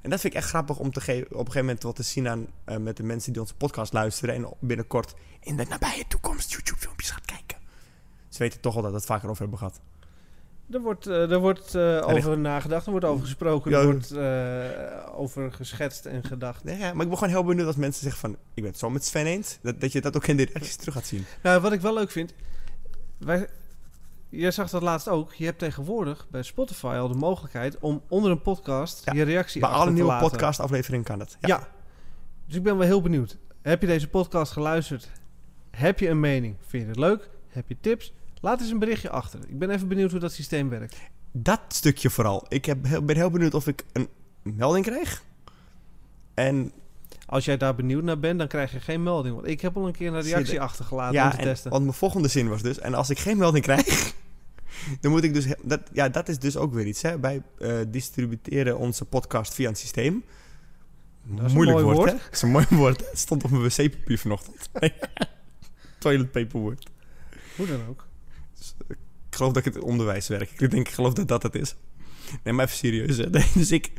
En dat vind ik echt grappig om te geven, op een gegeven moment wat te zien aan eh, met de mensen die onze podcast luisteren. En binnenkort in de nabije toekomst YouTube filmpjes gaat kijken. Ze weten toch al dat we het vaker over hebben gehad. Er wordt, eh, er wordt eh, over nagedacht, er wordt over gesproken, er wordt eh, over geschetst en gedacht. Nee, ja, maar ik ben gewoon heel benieuwd als mensen zeggen van... Ik ben het zo met Sven eens. Dat, dat je dat ook in de reacties terug gaat zien. Nou, wat ik wel leuk vind, wij, jij zag dat laatst ook. Je hebt tegenwoordig bij Spotify al de mogelijkheid om onder een podcast Ja, je reactie Bij achter alle te nieuwe laten. podcastafleveringen kan dat. Ja. Dus ik ben wel heel benieuwd. Heb je deze podcast geluisterd? Heb je een mening? Vind je het leuk? Heb je tips? Laat eens een berichtje achter. Ik ben even benieuwd hoe dat systeem werkt. Dat stukje vooral. Ik heb, ben heel benieuwd of ik een melding krijg. En Als jij daar benieuwd naar bent, dan krijg je geen melding. Want ik heb al een keer een reactie achtergelaten om te en, testen. want mijn volgende zin was dus... En als ik geen melding krijg... (laughs) dan moet ik dus... Dat, ja, dat is dus ook weer iets. Hè. Wij eh, distributeren onze podcast via een systeem. Dat is een Moeilijk mooi woord, woord. hè? Dat is een mooi woord. Het stond op mijn wc-papier vanochtend. (laughs) Toilet paper woord. Hoe dan ook. Ik geloof dat ik het onderwijs werk. Ik denk, ik geloof dat dat het is. Nee, maar even serieus. Nee, (laughs) Dus ik...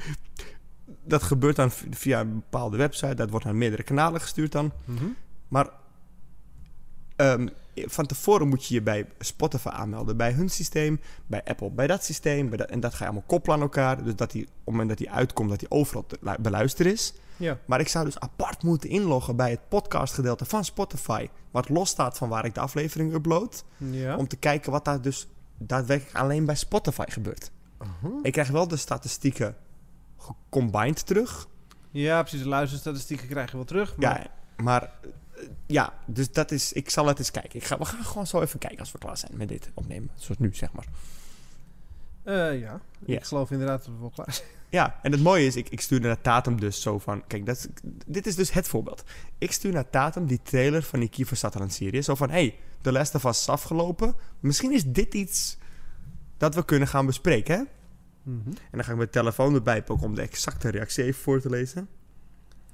Dat gebeurt dan via een bepaalde website. Dat wordt naar meerdere kanalen gestuurd dan. Mhm. Maar ehm, van tevoren moet je je bij Spotify aanmelden. Bij hun systeem, bij Apple, bij dat systeem. Bij dat, en dat ga je allemaal koppelen aan elkaar. Dus dat die, op het moment dat die uitkomt, dat die overal te lu- beluisteren is. Ja. Maar ik zou dus apart moeten inloggen bij het podcastgedeelte van Spotify. Wat los staat van waar ik de aflevering upload. Ja. Om te kijken wat daar dus daadwerkelijk alleen bij Spotify gebeurt. Ik krijg wel de statistieken gecombined terug. Ja, precies. De luisterstatistieken krijg je wel terug. Maar Ja, maar ja, dus dat is. Ik zal het eens kijken. Ik ga, we gaan gewoon zo even kijken als we klaar zijn met dit opnemen. Zoals nu, zeg maar. Eh, ja. Ik geloof inderdaad dat we wel klaar zijn. Ja, en het mooie is, ik, ik stuurde naar Tatum dus zo van... Kijk, dat, dit is dus het voorbeeld. Ik stuur naar Tatum die trailer van die Kiefer Sutherland serie. Zo van, hey, The Last of Us is afgelopen. Misschien is dit iets dat we kunnen gaan bespreken, hè? Mhm. En dan ga ik mijn telefoon erbij pakken om de exacte reactie even voor te lezen.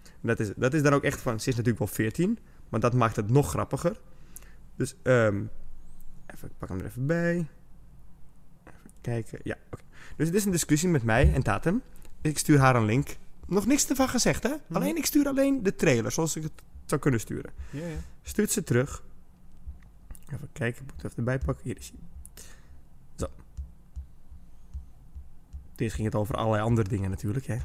En dat is, dat is dan ook echt van, ze is natuurlijk wel 14, maar dat maakt het nog grappiger. Dus, ehm even, ik pak hem er even bij. Even kijken, ja, oké. Dus het is een discussie met mij en Tatum. Ik stuur haar een link. Nog niks ervan gezegd, hè? Mhm. Alleen, ik stuur alleen de trailer, zoals ik het zou kunnen sturen. Ja, ja. Stuurt ze terug. Even kijken, ik moet het even erbij pakken. Hier is hij. Zo. Eerst ging het over allerlei andere dingen natuurlijk, hè.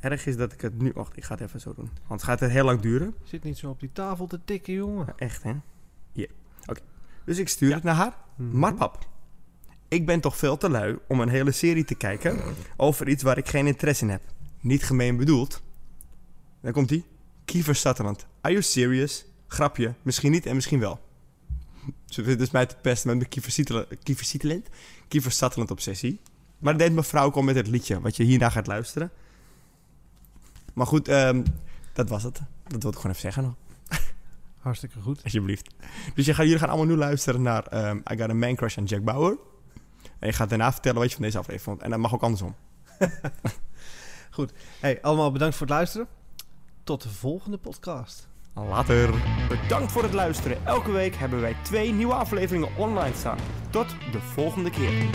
Erg is dat ik het nu... Wacht, ik ga het even zo doen. Want het gaat het heel lang duren. Zit niet zo op die tafel te tikken, jongen. Ja, Echt, hè? Hier. Oké. Dus ik stuur het naar haar. Mhm. Maar pap, ik ben toch veel te lui om een hele serie te kijken over iets waar ik geen interesse in heb. Niet gemeen bedoeld. Dan komt ie. Kiefer Sutherland. Are you serious? Grapje. Misschien niet en misschien wel. (laughs) Ze vindt dus mij te pesten met mijn Sutherland, Kiefer Sutherland obsessie. Maar dat deed mevrouw ook al met het liedje, wat je hierna gaat luisteren. Maar goed, ehm, dat was het. Dat wilde ik gewoon even zeggen nog. (laughs) Hartstikke goed. Alsjeblieft. Dus je gaat, jullie gaan allemaal nu luisteren naar ehm, I Got a Man Crush aan Jack Bauer. En je gaat daarna vertellen wat je van deze aflevering vond. En dat mag ook andersom. (laughs) Hey, allemaal bedankt voor het luisteren. Tot de volgende podcast. Later. Bedankt voor het luisteren. Elke week hebben wij twee nieuwe afleveringen online staan. Tot de volgende keer.